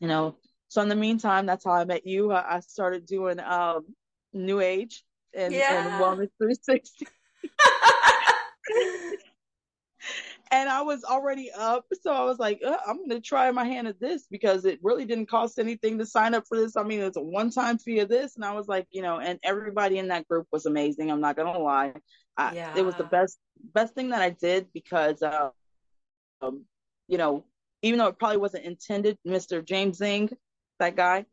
you know, so in the meantime, that's how I met you. I, I started doing um, New Age and, yeah. and Wellness 360. and I was already up. So I was like, uh, I'm going to try my hand at this because it really didn't cost anything to sign up for this. I mean, it's a one time fee of this. And I was like, you know, and everybody in that group was amazing. I'm not going to lie. I, yeah. It was the best best thing that I did because, uh, um, you know, even though it probably wasn't intended, Mr. James Zing, that guy.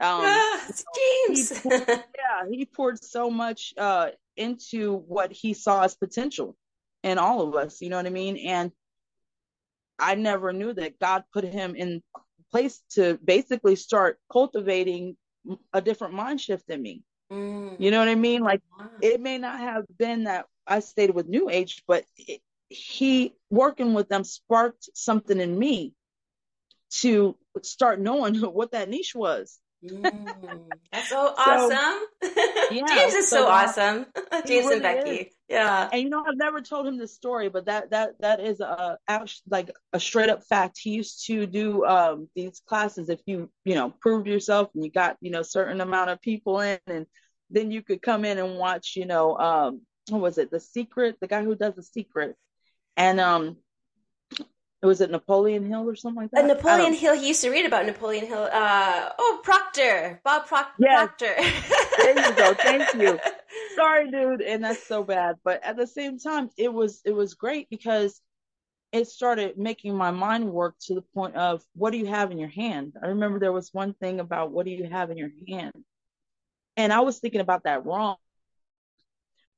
Um, James. He poured, yeah, he poured so much uh, into what he saw as potential in all of us. You know what I mean? And I never knew that God put him in place to basically start cultivating a different mind shift in me. Mm. You know what I mean? Like it may not have been that I stayed with New Age, but it, he working with them sparked something in me to start knowing what that niche was. Mm, that's so awesome. So, yeah, James is so, so awesome. James really and Becky. Is. Yeah. And you know, I've never told him this story, but that that that is a like a straight up fact. He used to do um these classes if you, you know, proved yourself and you got, you know, certain amount of people in and then you could come in and watch, you know, um what was it, The Secret, the guy who does The Secret. And um was it Napoleon Hill or something like that? Uh, Napoleon Hill. He used to read about Napoleon Hill. Uh, oh, Proctor, Bob Proc- yes. Proctor. there you go. Thank you. Sorry, dude, and that's so bad. But at the same time, it was it was great because it started making my mind work to the point of what do you have in your hand? I remember there was one thing about what do you have in your hand, and I was thinking about that wrong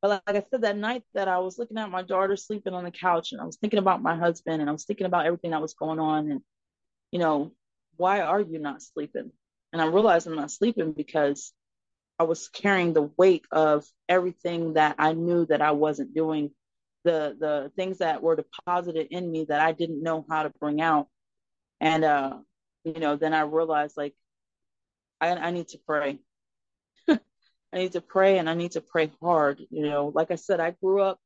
but like I said, that night that I was looking at my daughter sleeping on the couch and I was thinking about my husband and I was thinking about everything that was going on and, you know, why are you not sleeping? And I realized I'm not sleeping because I was carrying the weight of everything that I knew that I wasn't doing, the the things that were deposited in me that I didn't know how to bring out. And uh, you know, then I realized like I, I need to pray. I need to pray and I need to pray hard. You know, like I said, I grew up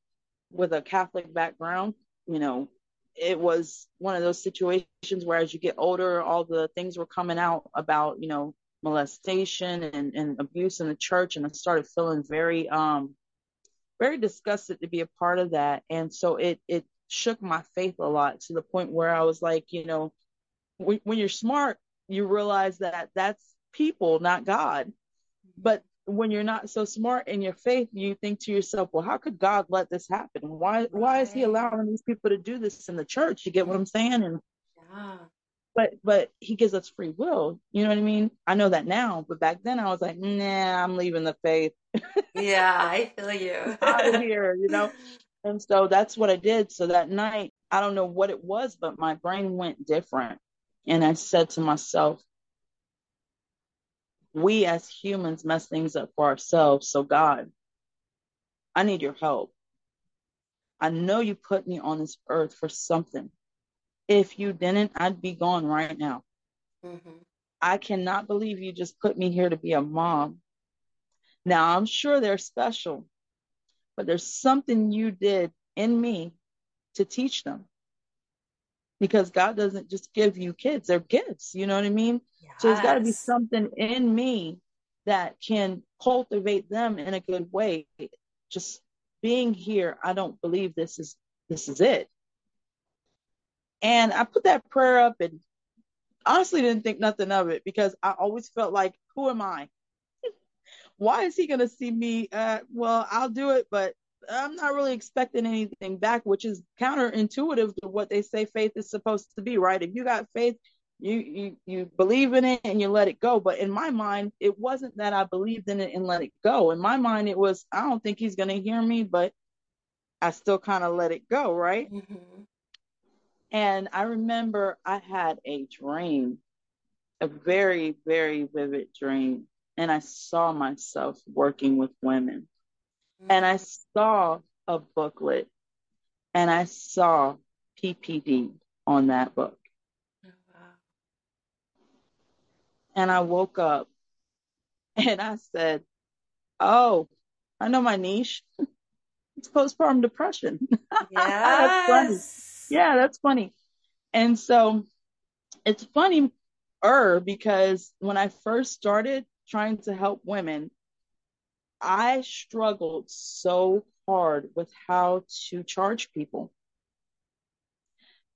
with a Catholic background. You know, it was one of those situations where as you get older, all the things were coming out about, you know, molestation and, and abuse in the church. And I started feeling very, um, very disgusted to be a part of that. And so it, it shook my faith a lot to the point where I was like, you know, when, when you're smart, you realize that that's people, not God. But when you're not so smart in your faith, you think to yourself, well, how could God let this happen? Why right. why is he allowing these people to do this in the church? You get what I'm saying? And yeah. but but he gives us free will. You know what I mean? I know that now, but back then I was like, nah, I'm leaving the faith. yeah, I feel you. out of here, you know. And so that's what I did. So that night, I don't know what it was, but my brain went different. And I said to myself, we as humans mess things up for ourselves. So, God, I need your help. I know you put me on this earth for something. If you didn't, I'd be gone right now. Mm-hmm. I cannot believe you just put me here to be a mom. Now, I'm sure they're special, but there's something you did in me to teach them because God doesn't just give you kids, they're gifts. You know what I mean? Yes. So there's got to be something in me that can cultivate them in a good way. Just being here, I don't believe this is this is it. And I put that prayer up and honestly didn't think nothing of it because I always felt like, who am I? Why is he going to see me? Uh, well, I'll do it, but I'm not really expecting anything back, which is counterintuitive to what they say faith is supposed to be, right? If you got faith, you you you believe in it and you let it go. But in my mind, it wasn't that I believed in it and let it go. In my mind, it was I don't think he's gonna hear me, but I still kind of let it go, right? Mm-hmm. And I remember I had a dream, a very very vivid dream, and I saw myself working with women and I saw a booklet and I saw PPD on that book. Oh, wow. And I woke up and I said, Oh, I know my niche. it's postpartum depression. Yeah. that's funny. Yeah, that's funny. And so it's funny er because when I first started trying to help women, I struggled so hard with how to charge people.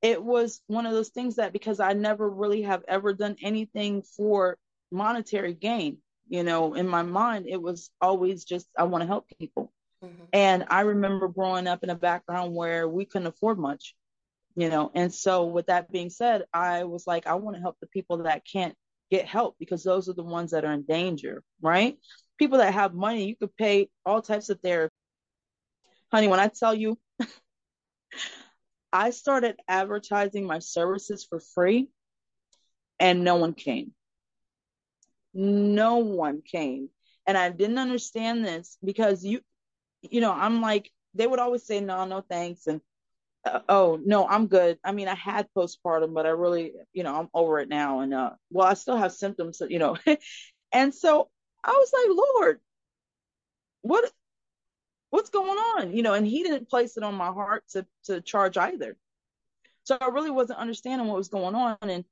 It was one of those things that because I never really have ever done anything for monetary gain, you know, in my mind, it was always just, I want to help people. Mm-hmm. And I remember growing up in a background where we couldn't afford much, you know. And so, with that being said, I was like, I want to help the people that can't get help because those are the ones that are in danger, right? people that have money, you could pay all types of therapy. Honey, when I tell you, I started advertising my services for free and no one came. No one came. And I didn't understand this because you, you know, I'm like, they would always say, no, no, thanks. And Uh, oh no, I'm good. I mean, I had postpartum, but I really, you know, I'm over it now. And uh, well, I still have symptoms, you know. and so I was like, Lord, what what's going on? You know, and he didn't place it on my heart to to charge either. So I really wasn't understanding what was going on. And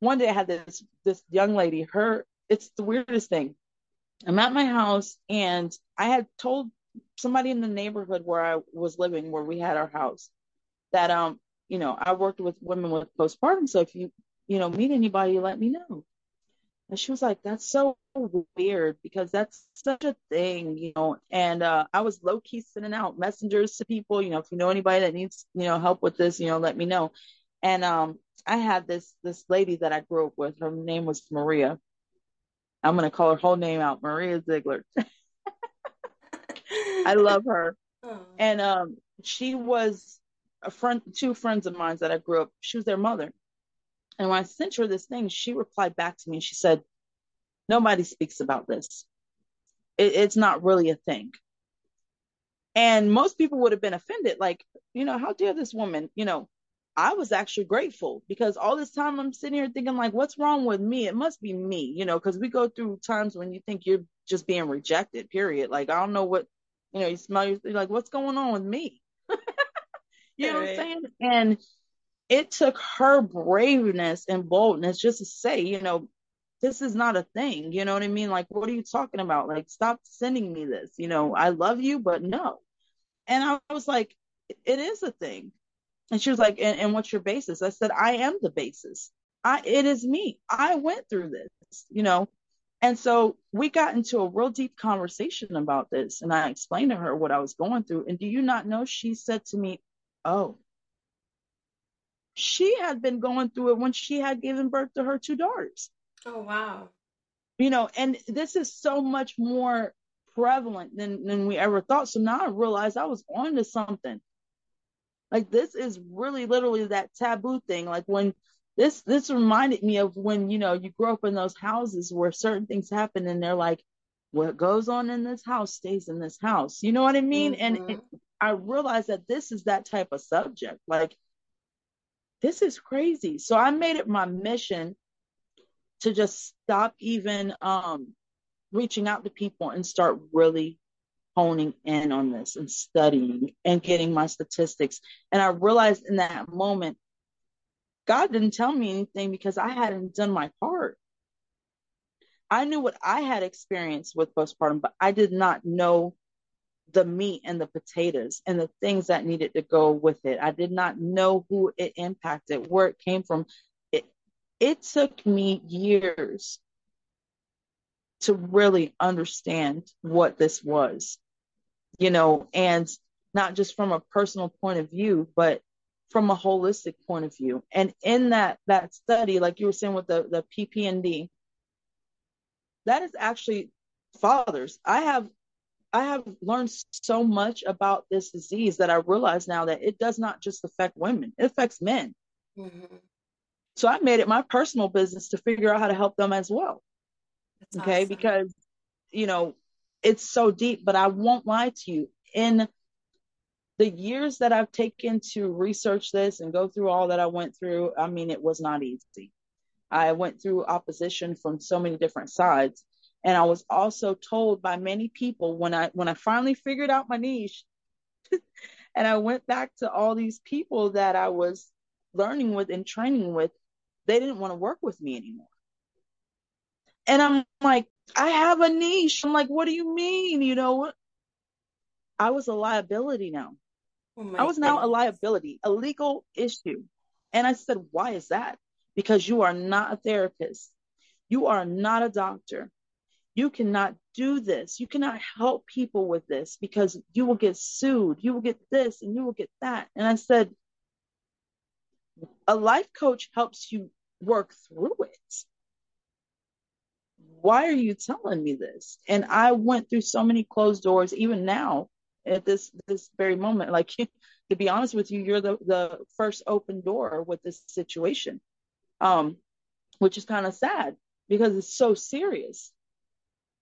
one day I had this this young lady, her it's the weirdest thing. I'm at my house and I had told somebody in the neighborhood where I was living, where we had our house, that um, you know, I worked with women with postpartum. So if you, you know, meet anybody, let me know. And she was like, That's so weird because that's such a thing, you know. And uh, I was low key sending out messengers to people, you know, if you know anybody that needs, you know, help with this, you know, let me know. And um, I had this this lady that I grew up with. Her name was Maria. I'm gonna call her whole name out, Maria Ziegler. I love her. Oh. And um, she was a friend, two friends of mine that I grew up. She was their mother. And when I sent her this thing, she replied back to me and she said, Nobody speaks about this. It, it's not really a thing. And most people would have been offended, like, you know, how dare this woman, you know, I was actually grateful because all this time I'm sitting here thinking like, what's wrong with me? It must be me, you know, because we go through times when you think you're just being rejected, period. Like, I don't know what, you know, you smell, you're like, what's going on with me? you know right. what I'm saying? And it took her braveness and boldness just to say, you know, this is not a thing. You know what I mean? Like, what are you talking about? Like, stop sending me this. You know, I love you, but no. And I was like, it is a thing. And she was like, and, and what's your basis? I said, I am the basis. I it is me. I went through this, you know. And so we got into a real deep conversation about this. And I explained to her what I was going through. And do you not know? She said to me, Oh, she had been going through it when she had given birth to her two daughters. Oh, wow. You know, and this is so much more prevalent than, than we ever thought. So now I realized I was on to something. Like this is really literally that taboo thing. Like when this this reminded me of when, you know, you grow up in those houses where certain things happen and they're like, what goes on in this house stays in this house. You know what I mean? Mm-hmm. And, and I realized that this is that type of subject. Like this is crazy. So I made it my mission to just stop even um, reaching out to people and start really honing in on this and studying and getting my statistics. And I realized in that moment, God didn't tell me anything because I hadn't done my part. I knew what I had experienced with postpartum, but I did not know the meat and the potatoes and the things that needed to go with it. I did not know who it impacted, where it came from. It, it took me years to really understand what this was, you know, and not just from a personal point of view, but from a holistic point of view. And in that that study, like you were saying with the the PPND, that is actually fathers. I have I have learned so much about this disease that I realize now that it does not just affect women, it affects men. Mm-hmm. So I made it my personal business to figure out how to help them as well. That's okay, awesome. because you know, it's so deep, but I won't lie to you. In the years that I've taken to research this and go through all that I went through, I mean, it was not easy. I went through opposition from so many different sides. And I was also told by many people when I when I finally figured out my niche and I went back to all these people that I was learning with and training with, they didn't want to work with me anymore. And I'm like, I have a niche. I'm like, what do you mean? You know, I was a liability now. Oh I was now a liability, a legal issue. And I said, why is that? Because you are not a therapist. You are not a doctor you cannot do this. You cannot help people with this because you will get sued. You will get this and you will get that. And I said, a life coach helps you work through it. Why are you telling me this? And I went through so many closed doors, even now at this this very moment. Like to be honest with you, you're the, the first open door with this situation. Um, which is kind of sad because it's so serious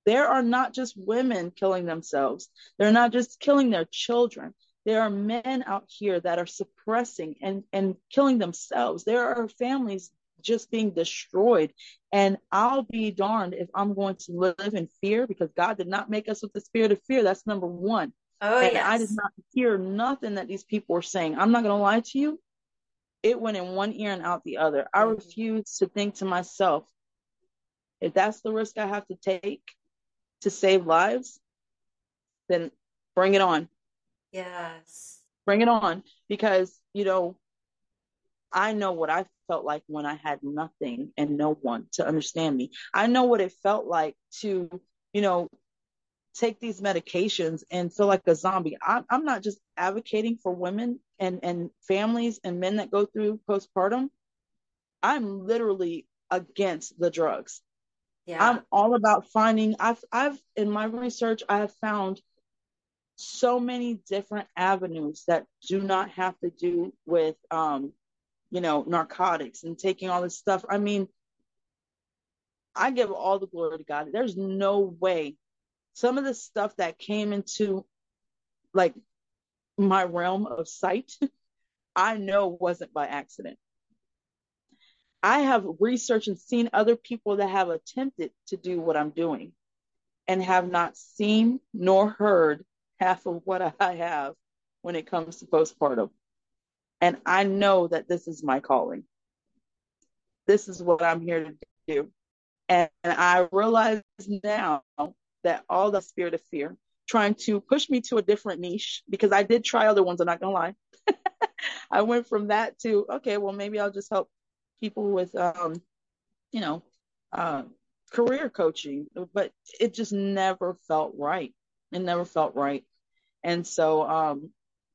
there are not just women killing themselves. They're not just killing their children. there are men out here that are suppressing and and killing themselves there are families just being destroyed and i'll be darned if i'm going to live in fear because god did not make us with the spirit of fear that's number one oh and yes. i did not hear nothing that these people were saying i'm not going to lie to you it went in one ear and out the other i Mhm. refuse to think to myself if that's the risk i have to take to save lives then bring it on. Yes. Bring it on because you know i know what i felt like when i had nothing and no one to understand me. I know what it felt like to you know take these medications and feel like a zombie. I'm, I'm not just advocating for women and and families and men that go through postpartum. I'm literally against the drugs yeah. I'm all about finding i've i've in my research i have found so many different avenues that do not have to do with um you know narcotics and taking all this stuff. I mean i give all the glory to god. There's no way. Some of the stuff that came into like my realm of sight i know wasn't by accident i have researched and seen other people that have attempted to do what i'm doing and have not seen nor heard half of what I have when it comes to postpartum. And I know that this is my calling. This is what I'm here to do. And, I realize now that all the spirit of fear trying to push me to a different niche because I did try other ones, I'm not gonna lie. I went from that to okay, well maybe I'll just help people with um, you know, uh, career coaching, but it just never felt right. It never felt right. And so um,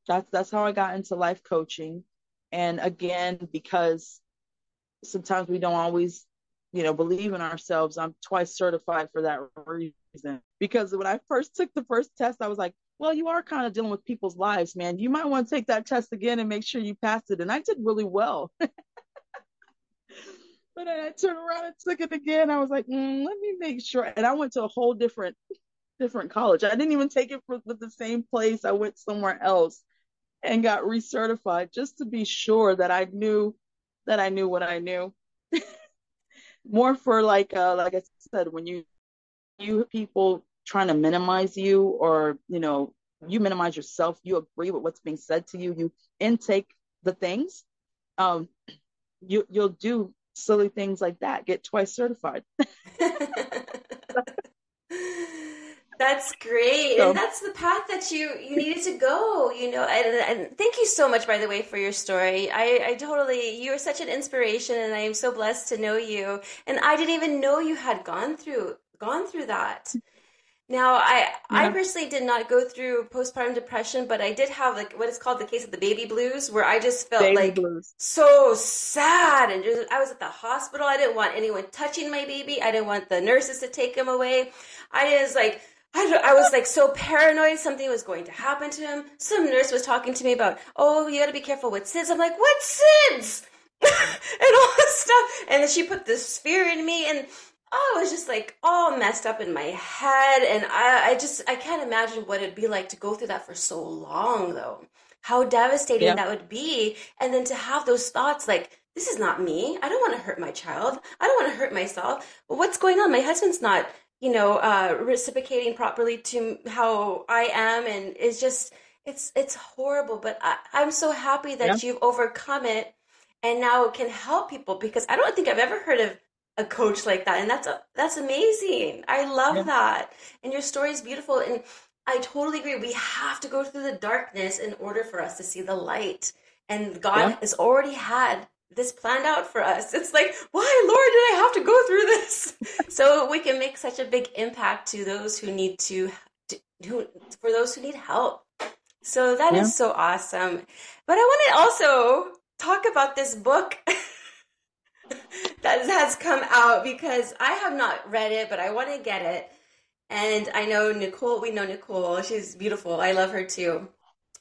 that's that's how I got into life coaching. And again, because sometimes we don't always, you know, believe in ourselves, I'm twice certified for that reason. Because when I first took the first test, I was like, well, you are kind of dealing with people's lives, man. You might want to take that test again and make sure you passed it. And I did really well. but then I turned around and took it again. I was like, mm, let me make sure. And I went to a whole different different college. I didn't even take it with the same place. I went somewhere else and got recertified just to be sure that I knew that I knew what I knew. More for like uh, like I said, when you you people trying to minimize you or you know you minimize yourself, you agree with what's being said to you, you intake the things, um, you you'll do silly things like that, get twice certified. That's great. So- and that's the path that you you needed to go, you know. And, and thank you so much by the way for your story. I I totally you are such an inspiration and I am so blessed to know you. And I didn't even know you had gone through gone through that. Now, I I personally did not go through postpartum depression, but I did have like what is called the case of the baby blues where I just felt Baby like blues. so sad and just, I was at the hospital. I didn't want anyone touching my baby. I didn't want the nurses to take him away. I was like I, I was like so paranoid something was going to happen to him. Some nurse was talking to me about, "Oh, you got to be careful with SIDS." I'm like, "What SIDS?" and all this stuff. And then she put this fear in me and oh, I was just like all messed up in my head and I I just I can't imagine what it'd be like to go through that for so long though how devastating Yeah. that would be. And then to have those thoughts like, this is not me. I don't want to hurt my child. I don't want to hurt myself. But what's going on? My husband's not, you know, uh, reciprocating properly to how I am. And it's just, it's, it's horrible. But I, I'm so happy that you've overcome it and now it can help people because I don't think I've ever heard of a coach like that. And that's, a, that's amazing. I love Yeah. that. And your story is beautiful. And I totally agree. We have to go through the darkness in order for us to see the light. And God Yeah. has already had this planned out for us. It's like, why, Lord, did I have to go through this? so we can make such a big impact to those who need to, to who, for those who need help. So that is Yeah. so awesome. But I want to also talk about this book that has come out because I have not read it, but I want to get it. And I know Nicole, we know Nicole. She's beautiful. I love her too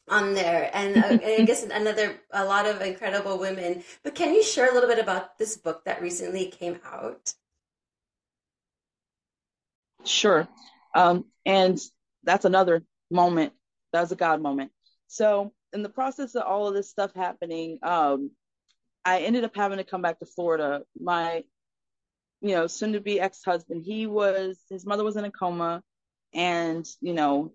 on there. And, uh, and I guess another, a lot of incredible women. But can you share a little bit about this book that recently came out? Sure. Um, and that's another moment. That was a God moment. So in the process of all of this stuff happening, um, I ended up having to come back to Florida. My, you know, soon to be ex husband, he was, his mother was in a coma. And, you know,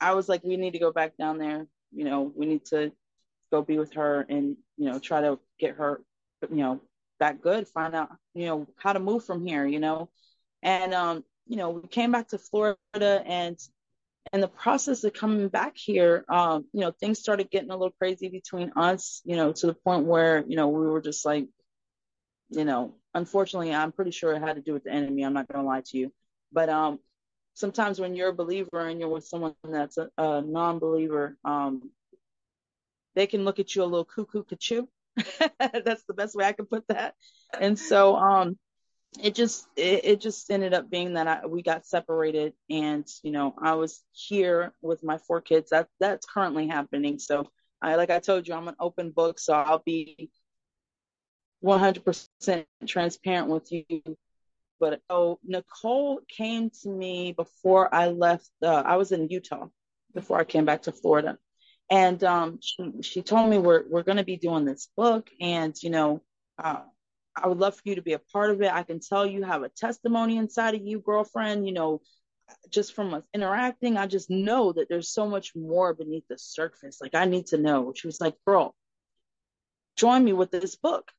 I was like, we need to go back down there. You know, we need to go be with her and, you know, try to get her, you know, back good, find out, you know, how to move from here, you know. And, um, you know, we came back to Florida and in the process of coming back here, um, you know, things started getting a little crazy between us, you know, to the point where, you know, we were just like, you know, unfortunately, I'm pretty sure it had to do with the enemy. I'm not going to lie to you. But um, sometimes when you're a believer and you're with someone that's a, a non believer, um, they can look at you a little cuckoo cuckoo. that's the best way I can put that. And so, um, it just it, it just ended up being that I, we got separated and you know i was here with my four kids. That that's currently happening. So i like i told you i'm an open book so i'll be 100% transparent with you. But oh nicole came to me before i left uh, i was in utah before i came back to florida. And um, she, she told me we're, we're going to be doing this book and you know uh, I would love for you to be a part of it. I can tell you have a testimony inside of you, girlfriend. You know, just from us interacting, I just know that there's so much more beneath the surface. Like I need to know. She was like, girl, join me with this book.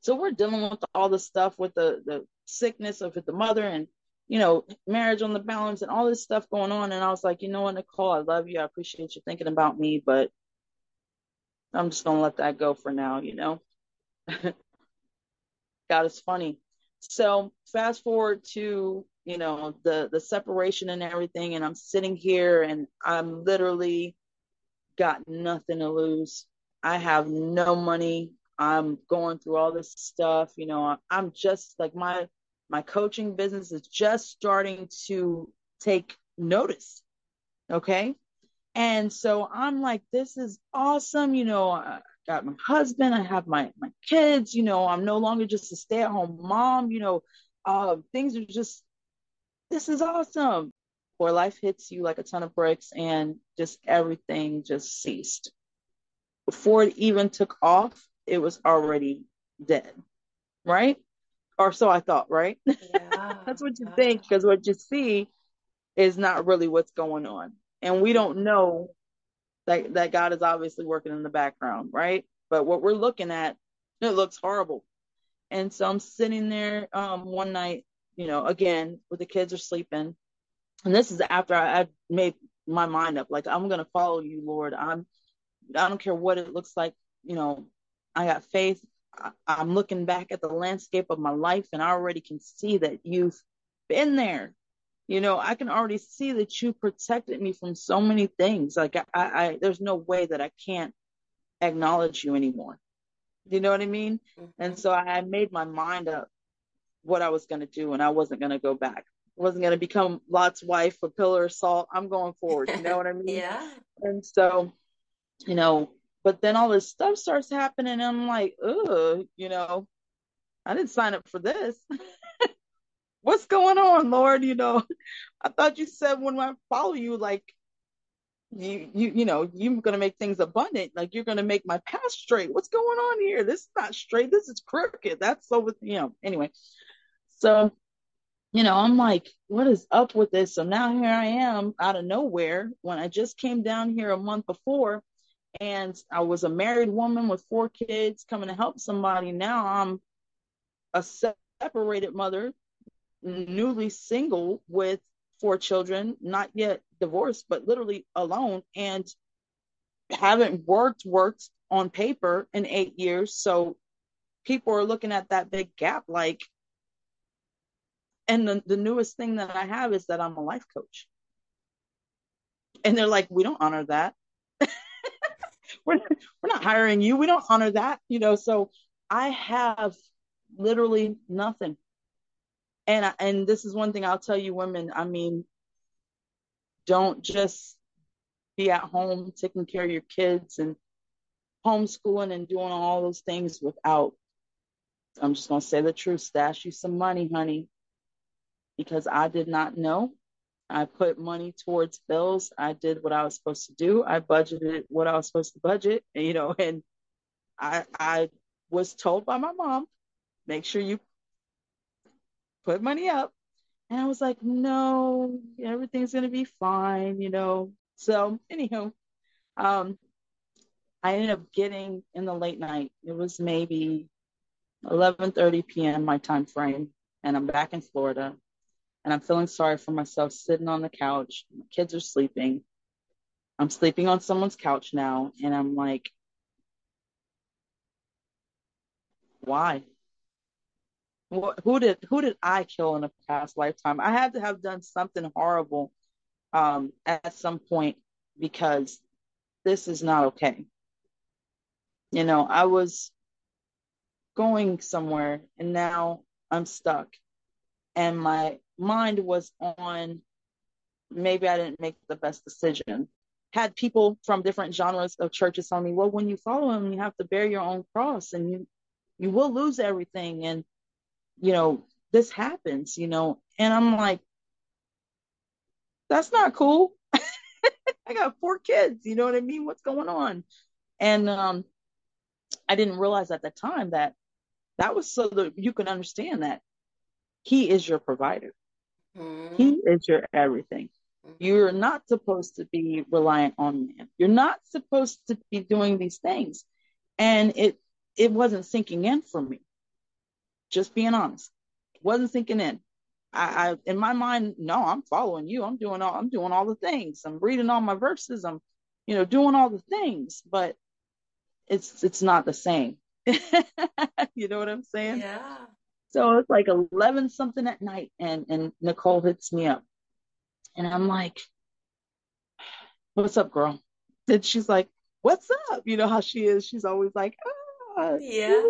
So we're dealing with all the stuff with the the sickness of the mother and you know marriage on the balance and all this stuff going on. And I was like, you know what, Nicole, I love you. I appreciate you thinking about me, but I'm just gonna let that go for now. You know. God is funny. So fast forward to you know the the separation and everything, and I'm sitting here and I'm literally got nothing to lose. I have no money. I'm going through all this stuff. You know, I'm just like my my coaching business is just starting to take notice. Okay. And so I'm like, this is awesome. You know, got my husband, I have my my kids, you know, I'm no longer just a stay-at-home mom, you know, uh, things are just this is awesome. Where life hits you like a ton of bricks and just everything just ceased. Before it even took off, it was already dead. Right? Or so I thought, right? Yeah, That's what you think, because what you see is not really what's going on. And we don't know that that God is obviously working in the background, right? But what we're looking at, it looks horrible. And so I'm sitting there um, one night, you know, again, where the kids are sleeping. And this is after I, I made my mind up, like, I'm to follow you, Lord. I'm, I don't care what it looks like. You know, I got faith. I, I'm looking back at the landscape of my life and I already can see that you've been there you know i can already see that you protected me from so many things. Like I, I, there's no way that i can't acknowledge you anymore. You know what i mean? Mm-hmm. and so i made my mind up what i was going to do and i wasn't going to go back. I wasn't going to become lot's wife a pillar of salt. I'm going forward. You know what i mean? Yeah. And so you know but then all this stuff starts happening and i'm like oh you know i didn't sign up for this what's going on, Lord? You know, I thought you said when I follow you, like you you you know, you're gonna make things abundant, like you're gonna make my path straight. What's going on here? This is not straight, this is crooked. That's so with you know, anyway. So, you know, I'm like, what is up with this? So now here I am out of nowhere when I just came down here a month before and I was a married woman with four kids coming to help somebody. Now I'm a separated mother newly single with four children, not yet divorced, but literally alone, and haven't worked worked on paper in eight years. So people are looking at that big gap like and the, the newest thing that I have is that I'm a life coach. And they're like, we don't honor that. we're, we're not hiring you. We don't honor that. You know, so I have literally nothing and and this is one thing I'll tell you women I mean don't just be at home taking care of your kids and homeschooling and doing all those things without I'm just going to say the truth stash you some money honey because I did not know I put money towards bills. I did what I was supposed to do. I budgeted what I was supposed to budget, you know, and I I was told by my mom, make sure you put money up. And I was like, no, everything's gonna be fine, you know. So anyhow, um, I ended up getting in the late night. It was maybe 11:30 p.m. my time frame, and I'm back in Florida and I'm feeling sorry for myself sitting on the couch. My kids are sleeping. I'm sleeping on someone's couch now, and I'm like, why? Who did who did I kill in a past lifetime? I had to have done something horrible um, at some point because this is not okay. You know, I was going somewhere, and now I'm stuck, and my mind was on maybe I didn't make the best decision. Had people from different genres of churches tell me, well, when you follow him, you have to bear your own cross and you you will lose everything. And, you know, this happens, you know. And I'm like, that's not cool. I got four kids, you know what I mean? What's going on? And um I didn't realize at the time that that was so that you can understand that he is your provider. Mm-hmm. He is your everything. Mm-hmm. You're not supposed to be reliant on man. You're not supposed to be doing these things. And it it wasn't sinking in for me. Just being honest. Wasn't sinking in. I, I in my mind, no, I'm following you. I'm doing all I'm doing all the things. I'm reading all my verses. I'm, you know, doing all the things, but it's it's not the same. you know what I'm saying? Yeah. So it's like 11 something at night and, and Nicole hits me up and I'm like, what's up, girl? And she's like, what's up? You know how she is. She's always like, ah, yeah.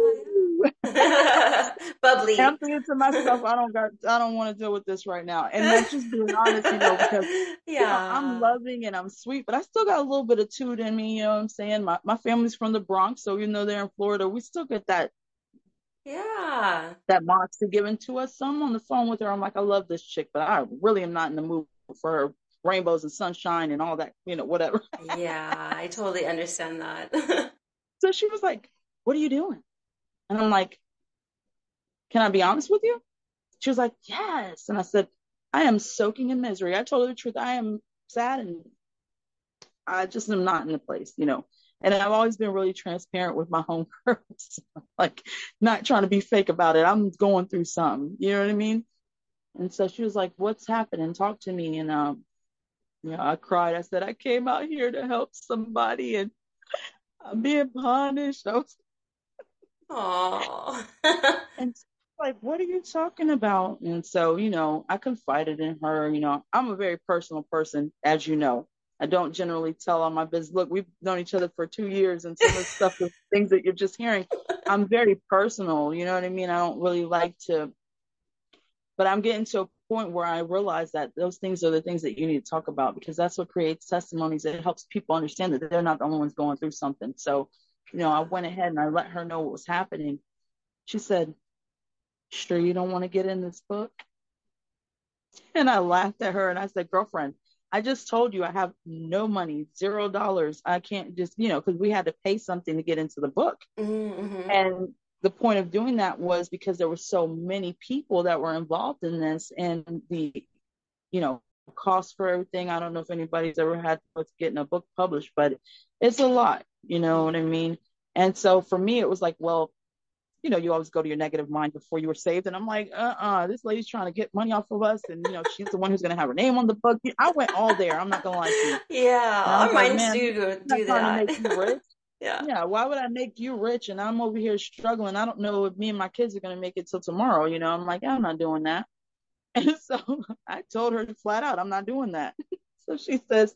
Bubbly. I'm thinking to myself, I don't got, I don't want to deal with this right now. And that's just being honest, you know, because yeah, you know, I'm loving and I'm sweet, but I still got a little bit of toot in me. You know what I'm saying? My my family's from the Bronx, so even though they're in Florida, we still get that yeah. That Moxie given to us. So I'm on the phone with her. I'm like, I love this chick, but I really am not in the mood for her rainbows and sunshine and all that, you know, whatever. yeah, I totally understand that. so she was like, What are you doing? And I'm like, Can I be honest with you? She was like, Yes. And I said, I am soaking in misery. I told her the truth. I am sad and I just am not in the place, you know. And I've always been really transparent with my home girls, like not trying to be fake about it. I'm going through something, you know what I mean? And so she was like, "What's happening? Talk to me." And um, you know, I cried. I said, "I came out here to help somebody, and I'm being punished." I was, Aww. and like, what are you talking about? And so, you know, I confided in her. You know, I'm a very personal person, as you know. I don't generally tell all my business. Look, we've known each other for two years, and some of the stuff, the things that you're just hearing, I'm very personal. You know what I mean? I don't really like to, but I'm getting to a point where I realize that those things are the things that you need to talk about because that's what creates testimonies. It helps people understand that they're not the only ones going through something. So, you know, I went ahead and I let her know what was happening. She said, "Sure, you don't want to get in this book?" And I laughed at her and I said, "Girlfriend." I just told you I have no money, zero dollars. I can't just, you know, because we had to pay something to get into the book. Mm-hmm. And the point of doing that was because there were so many people that were involved in this and the, you know, cost for everything. I don't know if anybody's ever had what's getting a book published, but it's a lot, you know what I mean? And so for me, it was like, well, you know, you always go to your negative mind before you were saved. And I'm like, uh uh this lady's trying to get money off of us. And, you know, she's the one who's going to have her name on the book. I went all there. I'm not going to lie to you. Yeah. Our minds like, do do that. yeah. Yeah. Why would I make you rich? And I'm over here struggling. I don't know if me and my kids are going to make it till tomorrow. You know, I'm like, I'm not doing that. And so I told her flat out, I'm not doing that. so she says,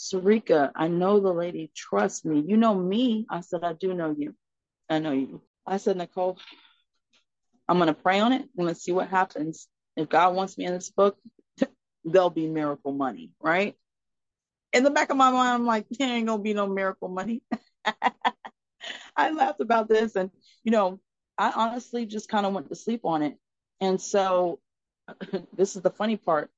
Sireka, I know the lady. Trust me. You know me. I said, I do know you. I know you. I said, Nicole, I'm going to pray on it. I'm going to see what happens. If God wants me in this book, there'll be miracle money, right? In the back of my mind, I'm like, there ain't going to be no miracle money. I laughed about this. And, you know, I honestly just kind of went to sleep on it. And so this is the funny part.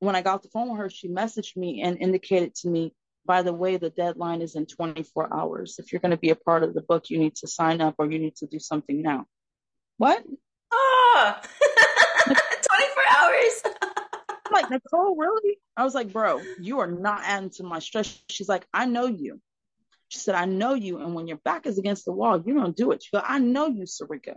When I got off the phone with her, she messaged me and indicated to me, by the way, the deadline is in 24 hours. If you're going to be a part of the book, you need to sign up or you need to do something now. What? Oh, 24 hours. I'm like, Nicole, really? I was like, bro, you are not adding to my stress. She's like, I know you. She said, I know you. And when your back is against the wall, you don't do it. She go, I know you, Sireka.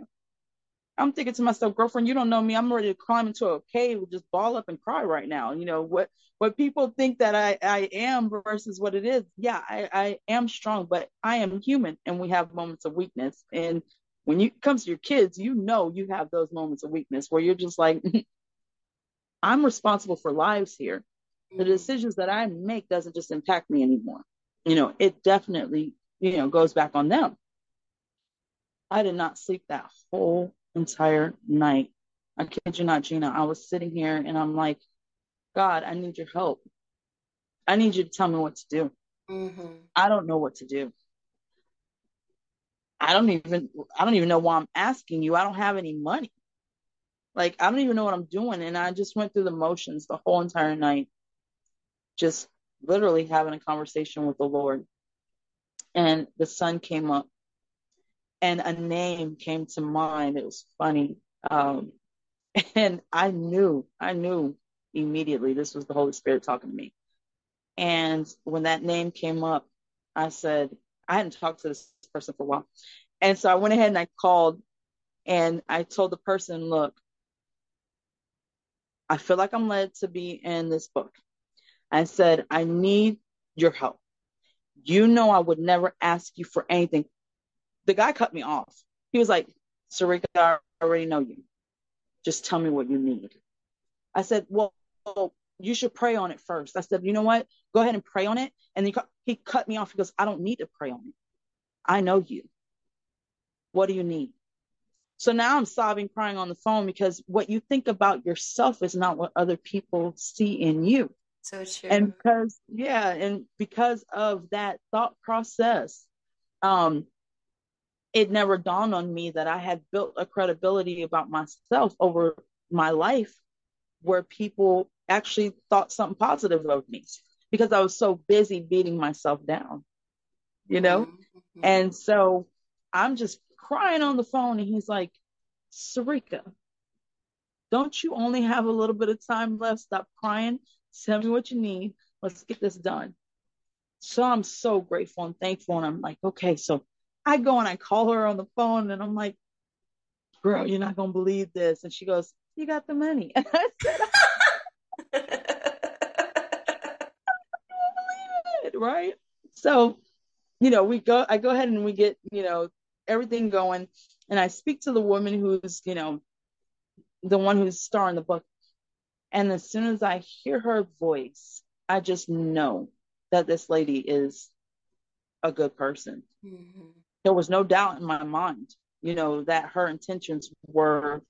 I'm thinking to myself, girlfriend, you don't know me. I'm ready to climb into a cave, just ball up and cry right now. You know what? What people think that I, I am versus what it is. Yeah, I, I am strong, but I am human, and we have moments of weakness. And when you comes to your kids, you know you have those moments of weakness where you're just like, I'm responsible for lives here. The mm-hmm. decisions that I make doesn't just impact me anymore. You know, it definitely, you know, goes back on them. I did not sleep that whole entire night. I kid you not, Gina. I was sitting here and I'm like, God, I need your help. I need you to tell me what to do. Mm-hmm. I don't know what to do. I don't even I don't even know why I'm asking you. I don't have any money. Like I don't even know what I'm doing. And I just went through the motions the whole entire night, just literally having a conversation with the Lord. And the sun came up and a name came to mind. It was funny. Um, and I knew, I knew immediately this was the Holy Spirit talking to me. And when that name came up, I said, I hadn't talked to this person for a while. And so I went ahead and I called and I told the person, look, I feel like I'm led to be in this book. I said, I need your help. You know, I would never ask you for anything the guy cut me off. He was like, Sireka, I already know you. Just tell me what you need. I said, well, you should pray on it first. I said, you know what? Go ahead and pray on it. And he, he cut me off. He goes, I don't need to pray on it. I know you. What do you need? So now I'm sobbing, crying on the phone because what you think about yourself is not what other people see in you. So true. And because, yeah, and because of that thought process, um, it never dawned on me that I had built a credibility about myself over my life where people actually thought something positive of me because I was so busy beating myself down, you know? Mm-hmm. And so I'm just crying on the phone, and he's like, Sireka, don't you only have a little bit of time left? Stop crying. Tell me what you need. Let's get this done. So I'm so grateful and thankful. And I'm like, okay, so I go and I call her on the phone and I'm like, girl, you're not gonna believe this. And she goes, You got the money. And I said, I don't believe it, right? So, you know, we go I go ahead and we get, you know, everything going. And I speak to the woman who's, you know, the one who's starring the book. And as soon as I hear her voice, I just know that this lady is a good person. Mm-hmm there was no doubt in my mind, you know, that her intentions were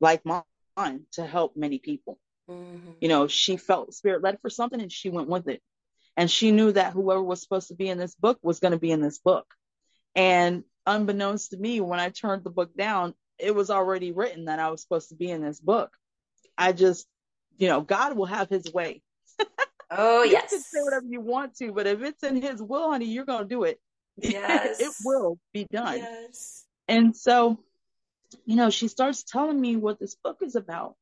like mine to help many people. Mm-hmm. You know, she felt spirit led for something and she went with it. And she knew that whoever was supposed to be in this book was going to be in this book. And unbeknownst to me, when I turned the book down, it was already written that I was supposed to be in this book. I just, you know, God will have his way. Oh, yes. You can say whatever you want to, but if it's in his will, honey, you're going to do it. Yes. it will be done. Yes. And so, you know, she starts telling me what this book is about.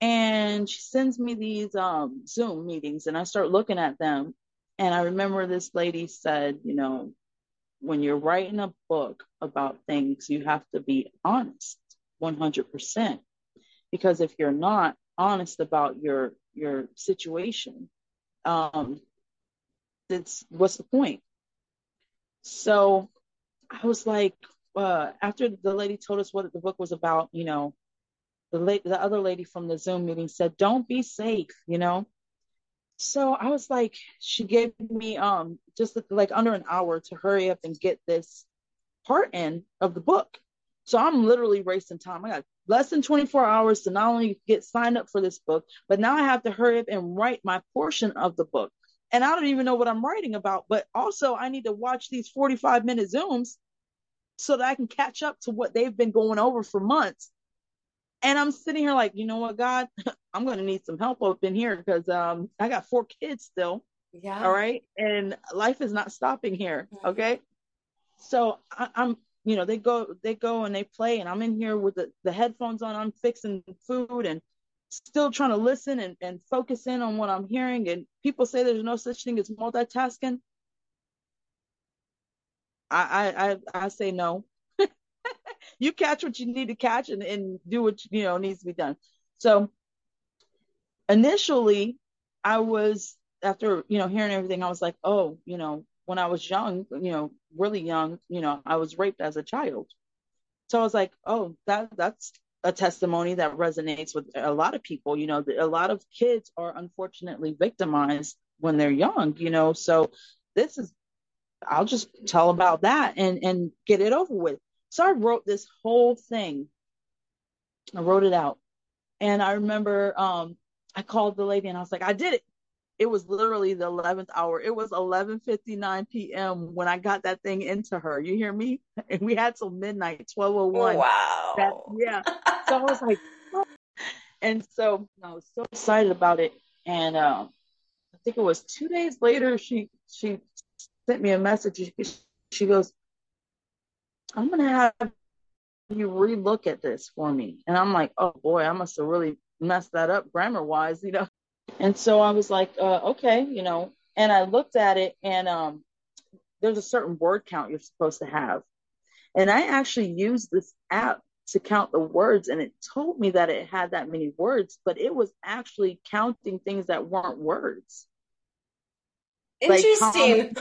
And she sends me these um, Zoom meetings, and I start looking at them. And I remember this lady said, you know, when you're writing a book about things, you have to be honest 100%. Because if you're not honest about your your situation, um, it's what's the point? So I was like, uh, after the lady told us what the book was about, you know, the late the other lady from the Zoom meeting said, "Don't be safe," you know. So I was like, she gave me um just like under an hour to hurry up and get this part in of the book. So I'm literally racing time. I got less than 24 hours to not only get signed up for this book, but now I have to hurry up and write my portion of the book and I don't even know what I'm writing about. But also, I need to watch these 45 minute Zooms so that I can catch up to what they've been going over for months. And I'm sitting here like, you know what, God, I'm going to need some help up in here because um, I got four kids still. Yeah. All right. And life is not stopping here. Mm-hmm. Okay. So I, am you know, they go, they go and they play, and I'm in here with the, the headphones on. I'm fixing food and still trying to listen and, and focus in on what I'm hearing. And people say there's no such thing as multitasking. I I I, I say no. you catch what you need to catch and, and do what you know needs to be done. So initially I was after, you know, hearing everything, I was like, oh, you know, when I was young, you know, really young, you know, I was raped as a child. So I was like, oh, that that's a testimony that resonates with a lot of people. You know, a lot of kids are unfortunately victimized when they're young, you know. So this is I'll just tell about that and and get it over with. So I wrote this whole thing. I wrote it out. And I remember um I called the lady and I was like, I did it. It was literally the 11th hour. It was 11:59 p.m. when I got that thing into her. You hear me? And we had till midnight, 12:01. Wow. That, yeah. So I was like, oh. and so I was so excited about it. And um, I think it was two days later, she she sent me a message. She goes, I'm gonna have you relook at this for me. And I'm like, oh boy, I must have really messed that up grammar wise, you know. And so I was like, uh, okay, you know, and I looked at it and um, there's a certain word count you're supposed to have. And I actually used this app to count the words and it told me that it had that many words, but it was actually counting things that weren't words. Interesting.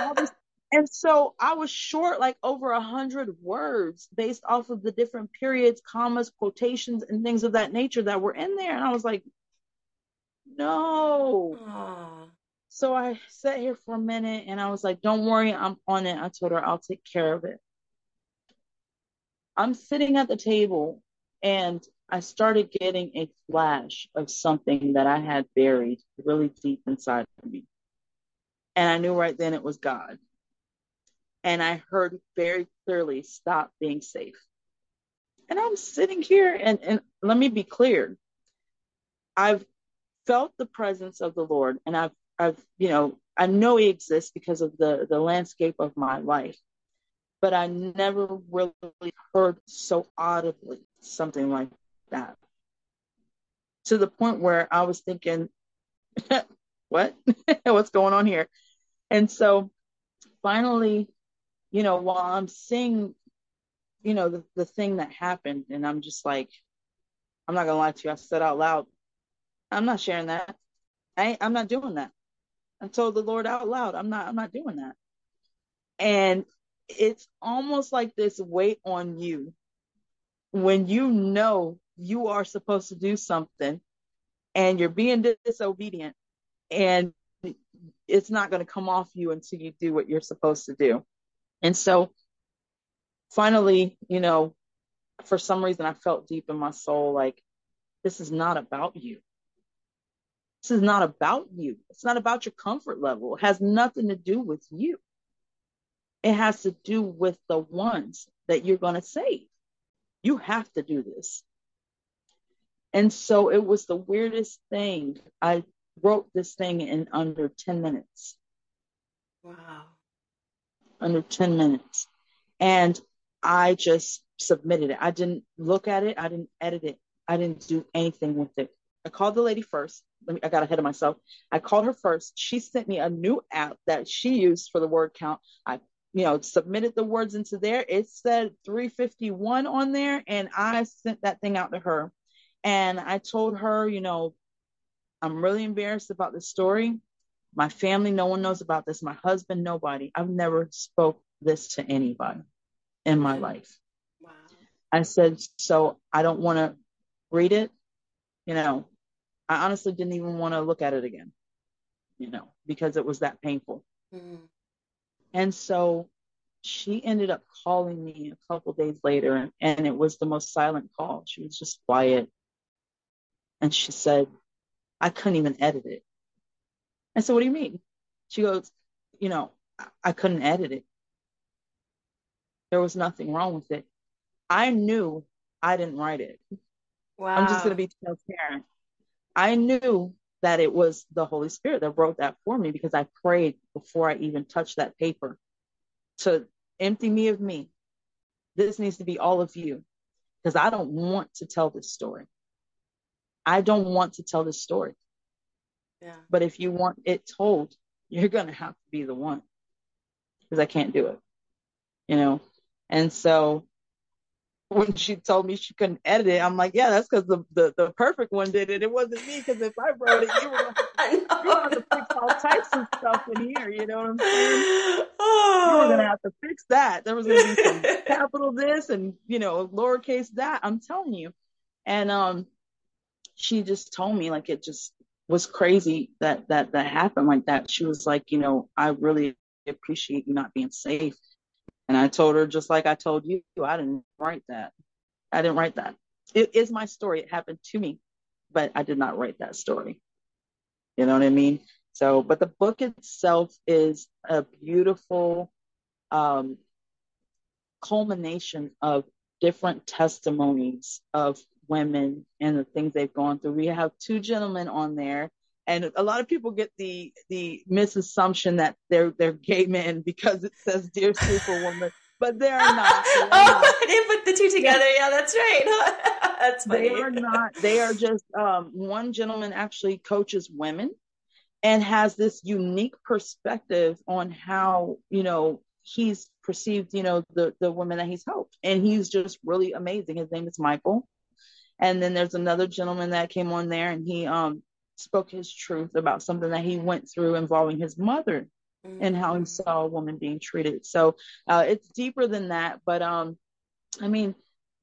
Like, and so I was short like over a hundred words based off of the different periods, commas, quotations, and things of that nature that were in there. And I was like, no. Aww. So I sat here for a minute and I was like, don't worry, I'm on it. I told her I'll take care of it. I'm sitting at the table and I started getting a flash of something that I had buried really deep inside of me. And I knew right then it was God. And I heard very clearly, stop being safe. And I'm sitting here and, and let me be clear. I've felt the presence of the Lord and I've I've, you know, I know he exists because of the the landscape of my life. But I never really heard so audibly something like that. To the point where I was thinking, what? What's going on here? And so finally, you know, while I'm seeing, you know, the, the thing that happened, and I'm just like, I'm not gonna lie to you, I said out loud, I'm not sharing that. I I'm not doing that. I told the Lord out loud, I'm not, I'm not doing that. And it's almost like this weight on you when you know you are supposed to do something and you're being disobedient and it's not going to come off you until you do what you're supposed to do. And so finally, you know, for some reason I felt deep in my soul like this is not about you. This is not about you. It's not about your comfort level. It has nothing to do with you. It has to do with the ones that you're going to save. You have to do this. And so it was the weirdest thing. I wrote this thing in under 10 minutes. Wow. Under 10 minutes. And I just submitted it. I didn't look at it. I didn't edit it. I didn't do anything with it. I called the lady first. Me, I got ahead of myself. I called her first. She sent me a new app that she used for the word count. I, you know, submitted the words into there. It said 351 on there, and I sent that thing out to her. And I told her, you know, I'm really embarrassed about this story. My family, no one knows about this. My husband, nobody. I've never spoke this to anybody in my life. Wow. I said, so I don't want to read it. You know, I honestly didn't even want to look at it again, you know, because it was that painful. Mm-hmm. And so she ended up calling me a couple days later, and, and it was the most silent call. She was just quiet. And she said, I couldn't even edit it. I said, What do you mean? She goes, You know, I, I couldn't edit it. There was nothing wrong with it. I knew I didn't write it. Wow. I'm just going to be transparent. I knew that it was the Holy Spirit that wrote that for me because I prayed before I even touched that paper to empty me of me. This needs to be all of you because I don't want to tell this story. I don't want to tell this story. Yeah. But if you want it told, you're going to have to be the one because I can't do it, you know? And so when she told me she couldn't edit it, I'm like, yeah, that's because the, the, the perfect one did it. It wasn't me because if I wrote it, you were going to fix all types of stuff in here. You know what I'm saying? Oh. You were going to have to fix that. There was going to be some capital this and, you know, lowercase that. I'm telling you. And um, she just told me like it just was crazy that that that happened like that. She was like, you know, I really appreciate you not being safe. And I told her just like I told you, I didn't write that. I didn't write that. It is my story. It happened to me, but I did not write that story. You know what I mean? So, but the book itself is a beautiful um, culmination of different testimonies of women and the things they've gone through. We have two gentlemen on there, and a lot of people get the the misassumption that they're they're gay men because it says "Dear Superwoman," but they're not. They're oh, not. Didn't put the two together. Yeah, yeah that's right. that's funny. They are not. They are just um, one gentleman actually coaches women and has this unique perspective on how you know he's perceived you know the the women that he's helped and he's just really amazing his name is michael and then there's another gentleman that came on there and he um, spoke his truth about something that he went through involving his mother mm-hmm. and how he mm. saw a woman being treated. So uh, it's deeper than that. But um, I mean,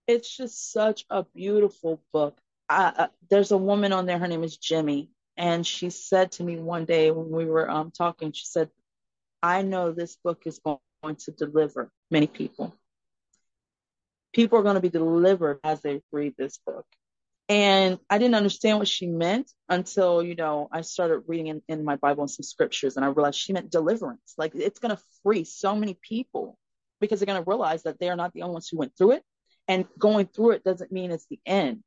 it's just such a beautiful book. uh, there's a woman on there, her name is Jimmy. And she said to me one day when we were um, talking, she said, I know this book is going to deliver many people people are going to be delivered as they read this book. And I didn't understand what she meant until, you know, I started reading in, in my Bible and some scriptures and I realized she meant deliverance. Like it's going to free so many people because they're going to realize that they are not the only ones who went through it. And going through it doesn't mean it's the end.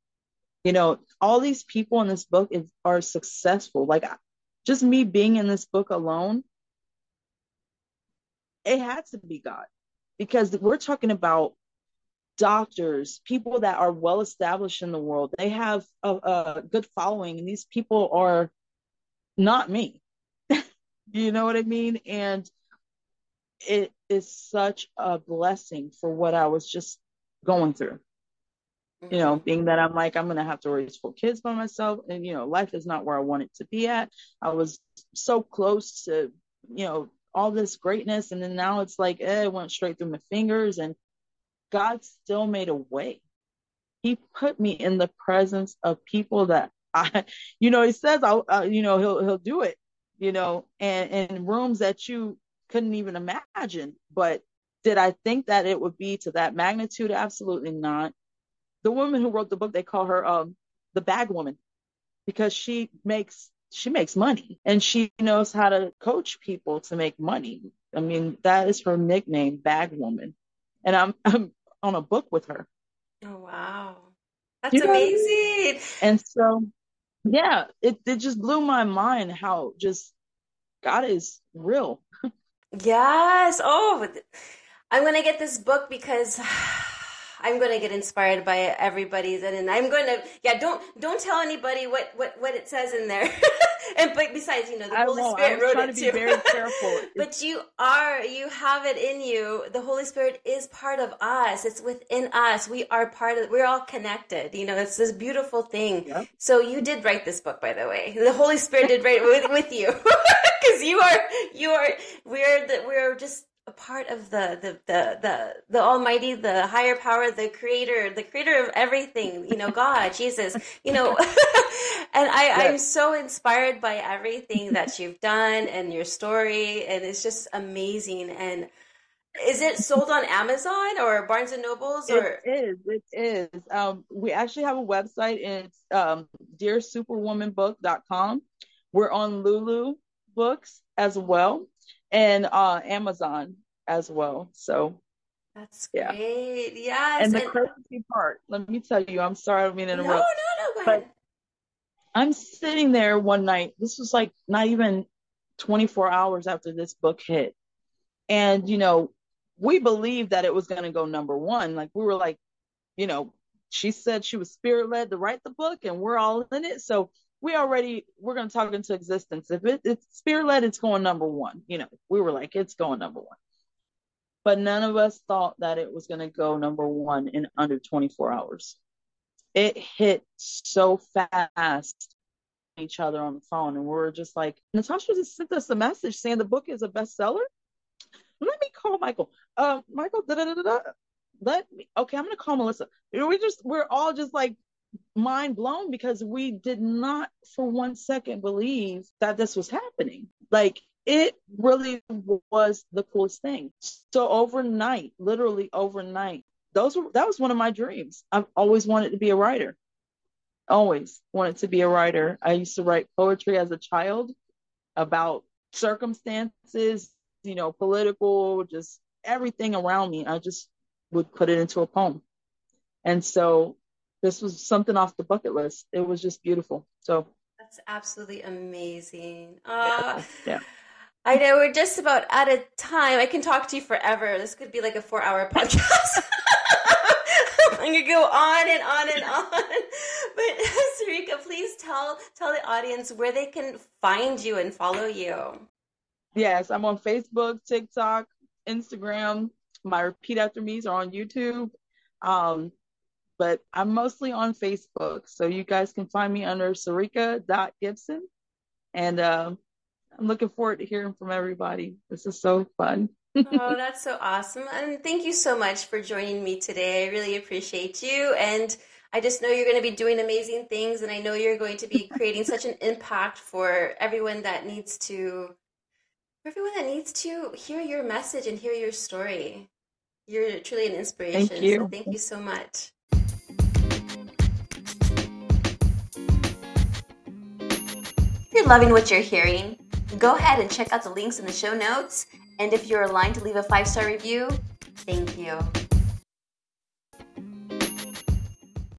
You know, all these people in this book is, are successful. Like just me being in this book alone, it had to be God because we're talking about doctors, people that are well established in the world. They have a, a good following, and these people are not me. you know what I mean? And it is such a blessing for what I was just going through. Mm-hmm. You know, mm-hmm. being that I'm like, I'm going to have to raise four kids by myself. And, you know, life is not where I want it to be at. I was so close to, you know, all this greatness. And then now it's like, eh, it went straight through my fingers. And God still made a way. He put me in the presence of people that I, you know, he says, I'll, uh, you know, he'll he'll do it, you know, and in rooms that you couldn't even imagine. But did I think that it would be to that magnitude? Absolutely not. The woman who wrote the book, they call her um, the bag woman because she makes she makes money and she knows how to coach people to make money. I mean, that is her nickname, bag woman. And I'm I'm on a book with her. Oh wow. That's you know amazing. I mean? And so yeah, it, it just blew my mind how just God is real. yes. Oh, I'm going to get this book because I'm going to get inspired by everybody's and I'm going to yeah don't don't tell anybody what what what it says in there and but besides you know the I Holy Spirit wrote it to too. very careful. But you are you have it in you. The Holy Spirit is part of us. It's within us. We are part of we're all connected. You know it's this beautiful thing. Yeah. so you did write this book by the way. The Holy Spirit did write with, with you. Because you are you are we're the, we're just a part of the, the the the the almighty the higher power the creator the creator of everything. You know god jesus you know and i yes. i'm so inspired by everything that you've done and your story and it's just amazing and is it sold on amazon or barnes and nobles or it is it is um we actually have a website it's um dearsuperwomanbook.com we're on lulu books as well and uh, Amazon as well. So That's yeah. great. Yes. And the and... crazy part, let me tell you, I'm sorry, I don't mean to interrupt. No, no, no, go ahead. I'm sitting there one night. This was like not even 24 hours after this book hit. And, you know, we believed that it was going to go number one. Like, we were like, you know, she said she was spirit led to write the book, and we're all in it. So we already we're going to talk into existence. If it, it's spirit led, it's going number one. You know, we were like, it's going number one. But none of us thought that it was going to go number one in under 24 hours. It hit so fast each other on the phone, and we are just like, Natasha just sent us a message saying the book is a bestseller. Let me call Michael. Uh, Michael, da da da da. Let me. Okay, I'm gonna call Melissa. We just we're all just like mind blown because we did not for one second believe that this was happening. Like it really was the coolest thing. So overnight, literally overnight, those were that was one of my dreams. I've always wanted to be a writer. Always wanted to be a writer. I used to write poetry as a child about circumstances, you know, political, just everything around me. I just would put it into a poem. And so this was something off the bucket list. It was just beautiful. So that's absolutely amazing. Uh, yeah. yeah. I know we're just about out of time. I can talk to you forever. This could be like a four hour podcast. Could go on and on and on. But Sireka, please tell tell the audience where they can find you and follow you. Yes, I'm on Facebook, TikTok, Instagram. My repeat after me's are on YouTube. Um, but I'm mostly on Facebook. So you guys can find me under Sireka.Gibson. And uh, I'm looking forward to hearing from everybody. This is so fun. Oh, that's so awesome. And thank you so much for joining me today. I really appreciate you. And I just know you're going to be doing amazing things. And I know you're going to be creating such an impact for everyone that needs to, for everyone that needs to hear your message and hear your story. You're truly an inspiration. Thank you. So thank you so much. If you're loving what you're hearing, go ahead and check out the links in the show notes. And if you're aligned to leave a five star review, thank you.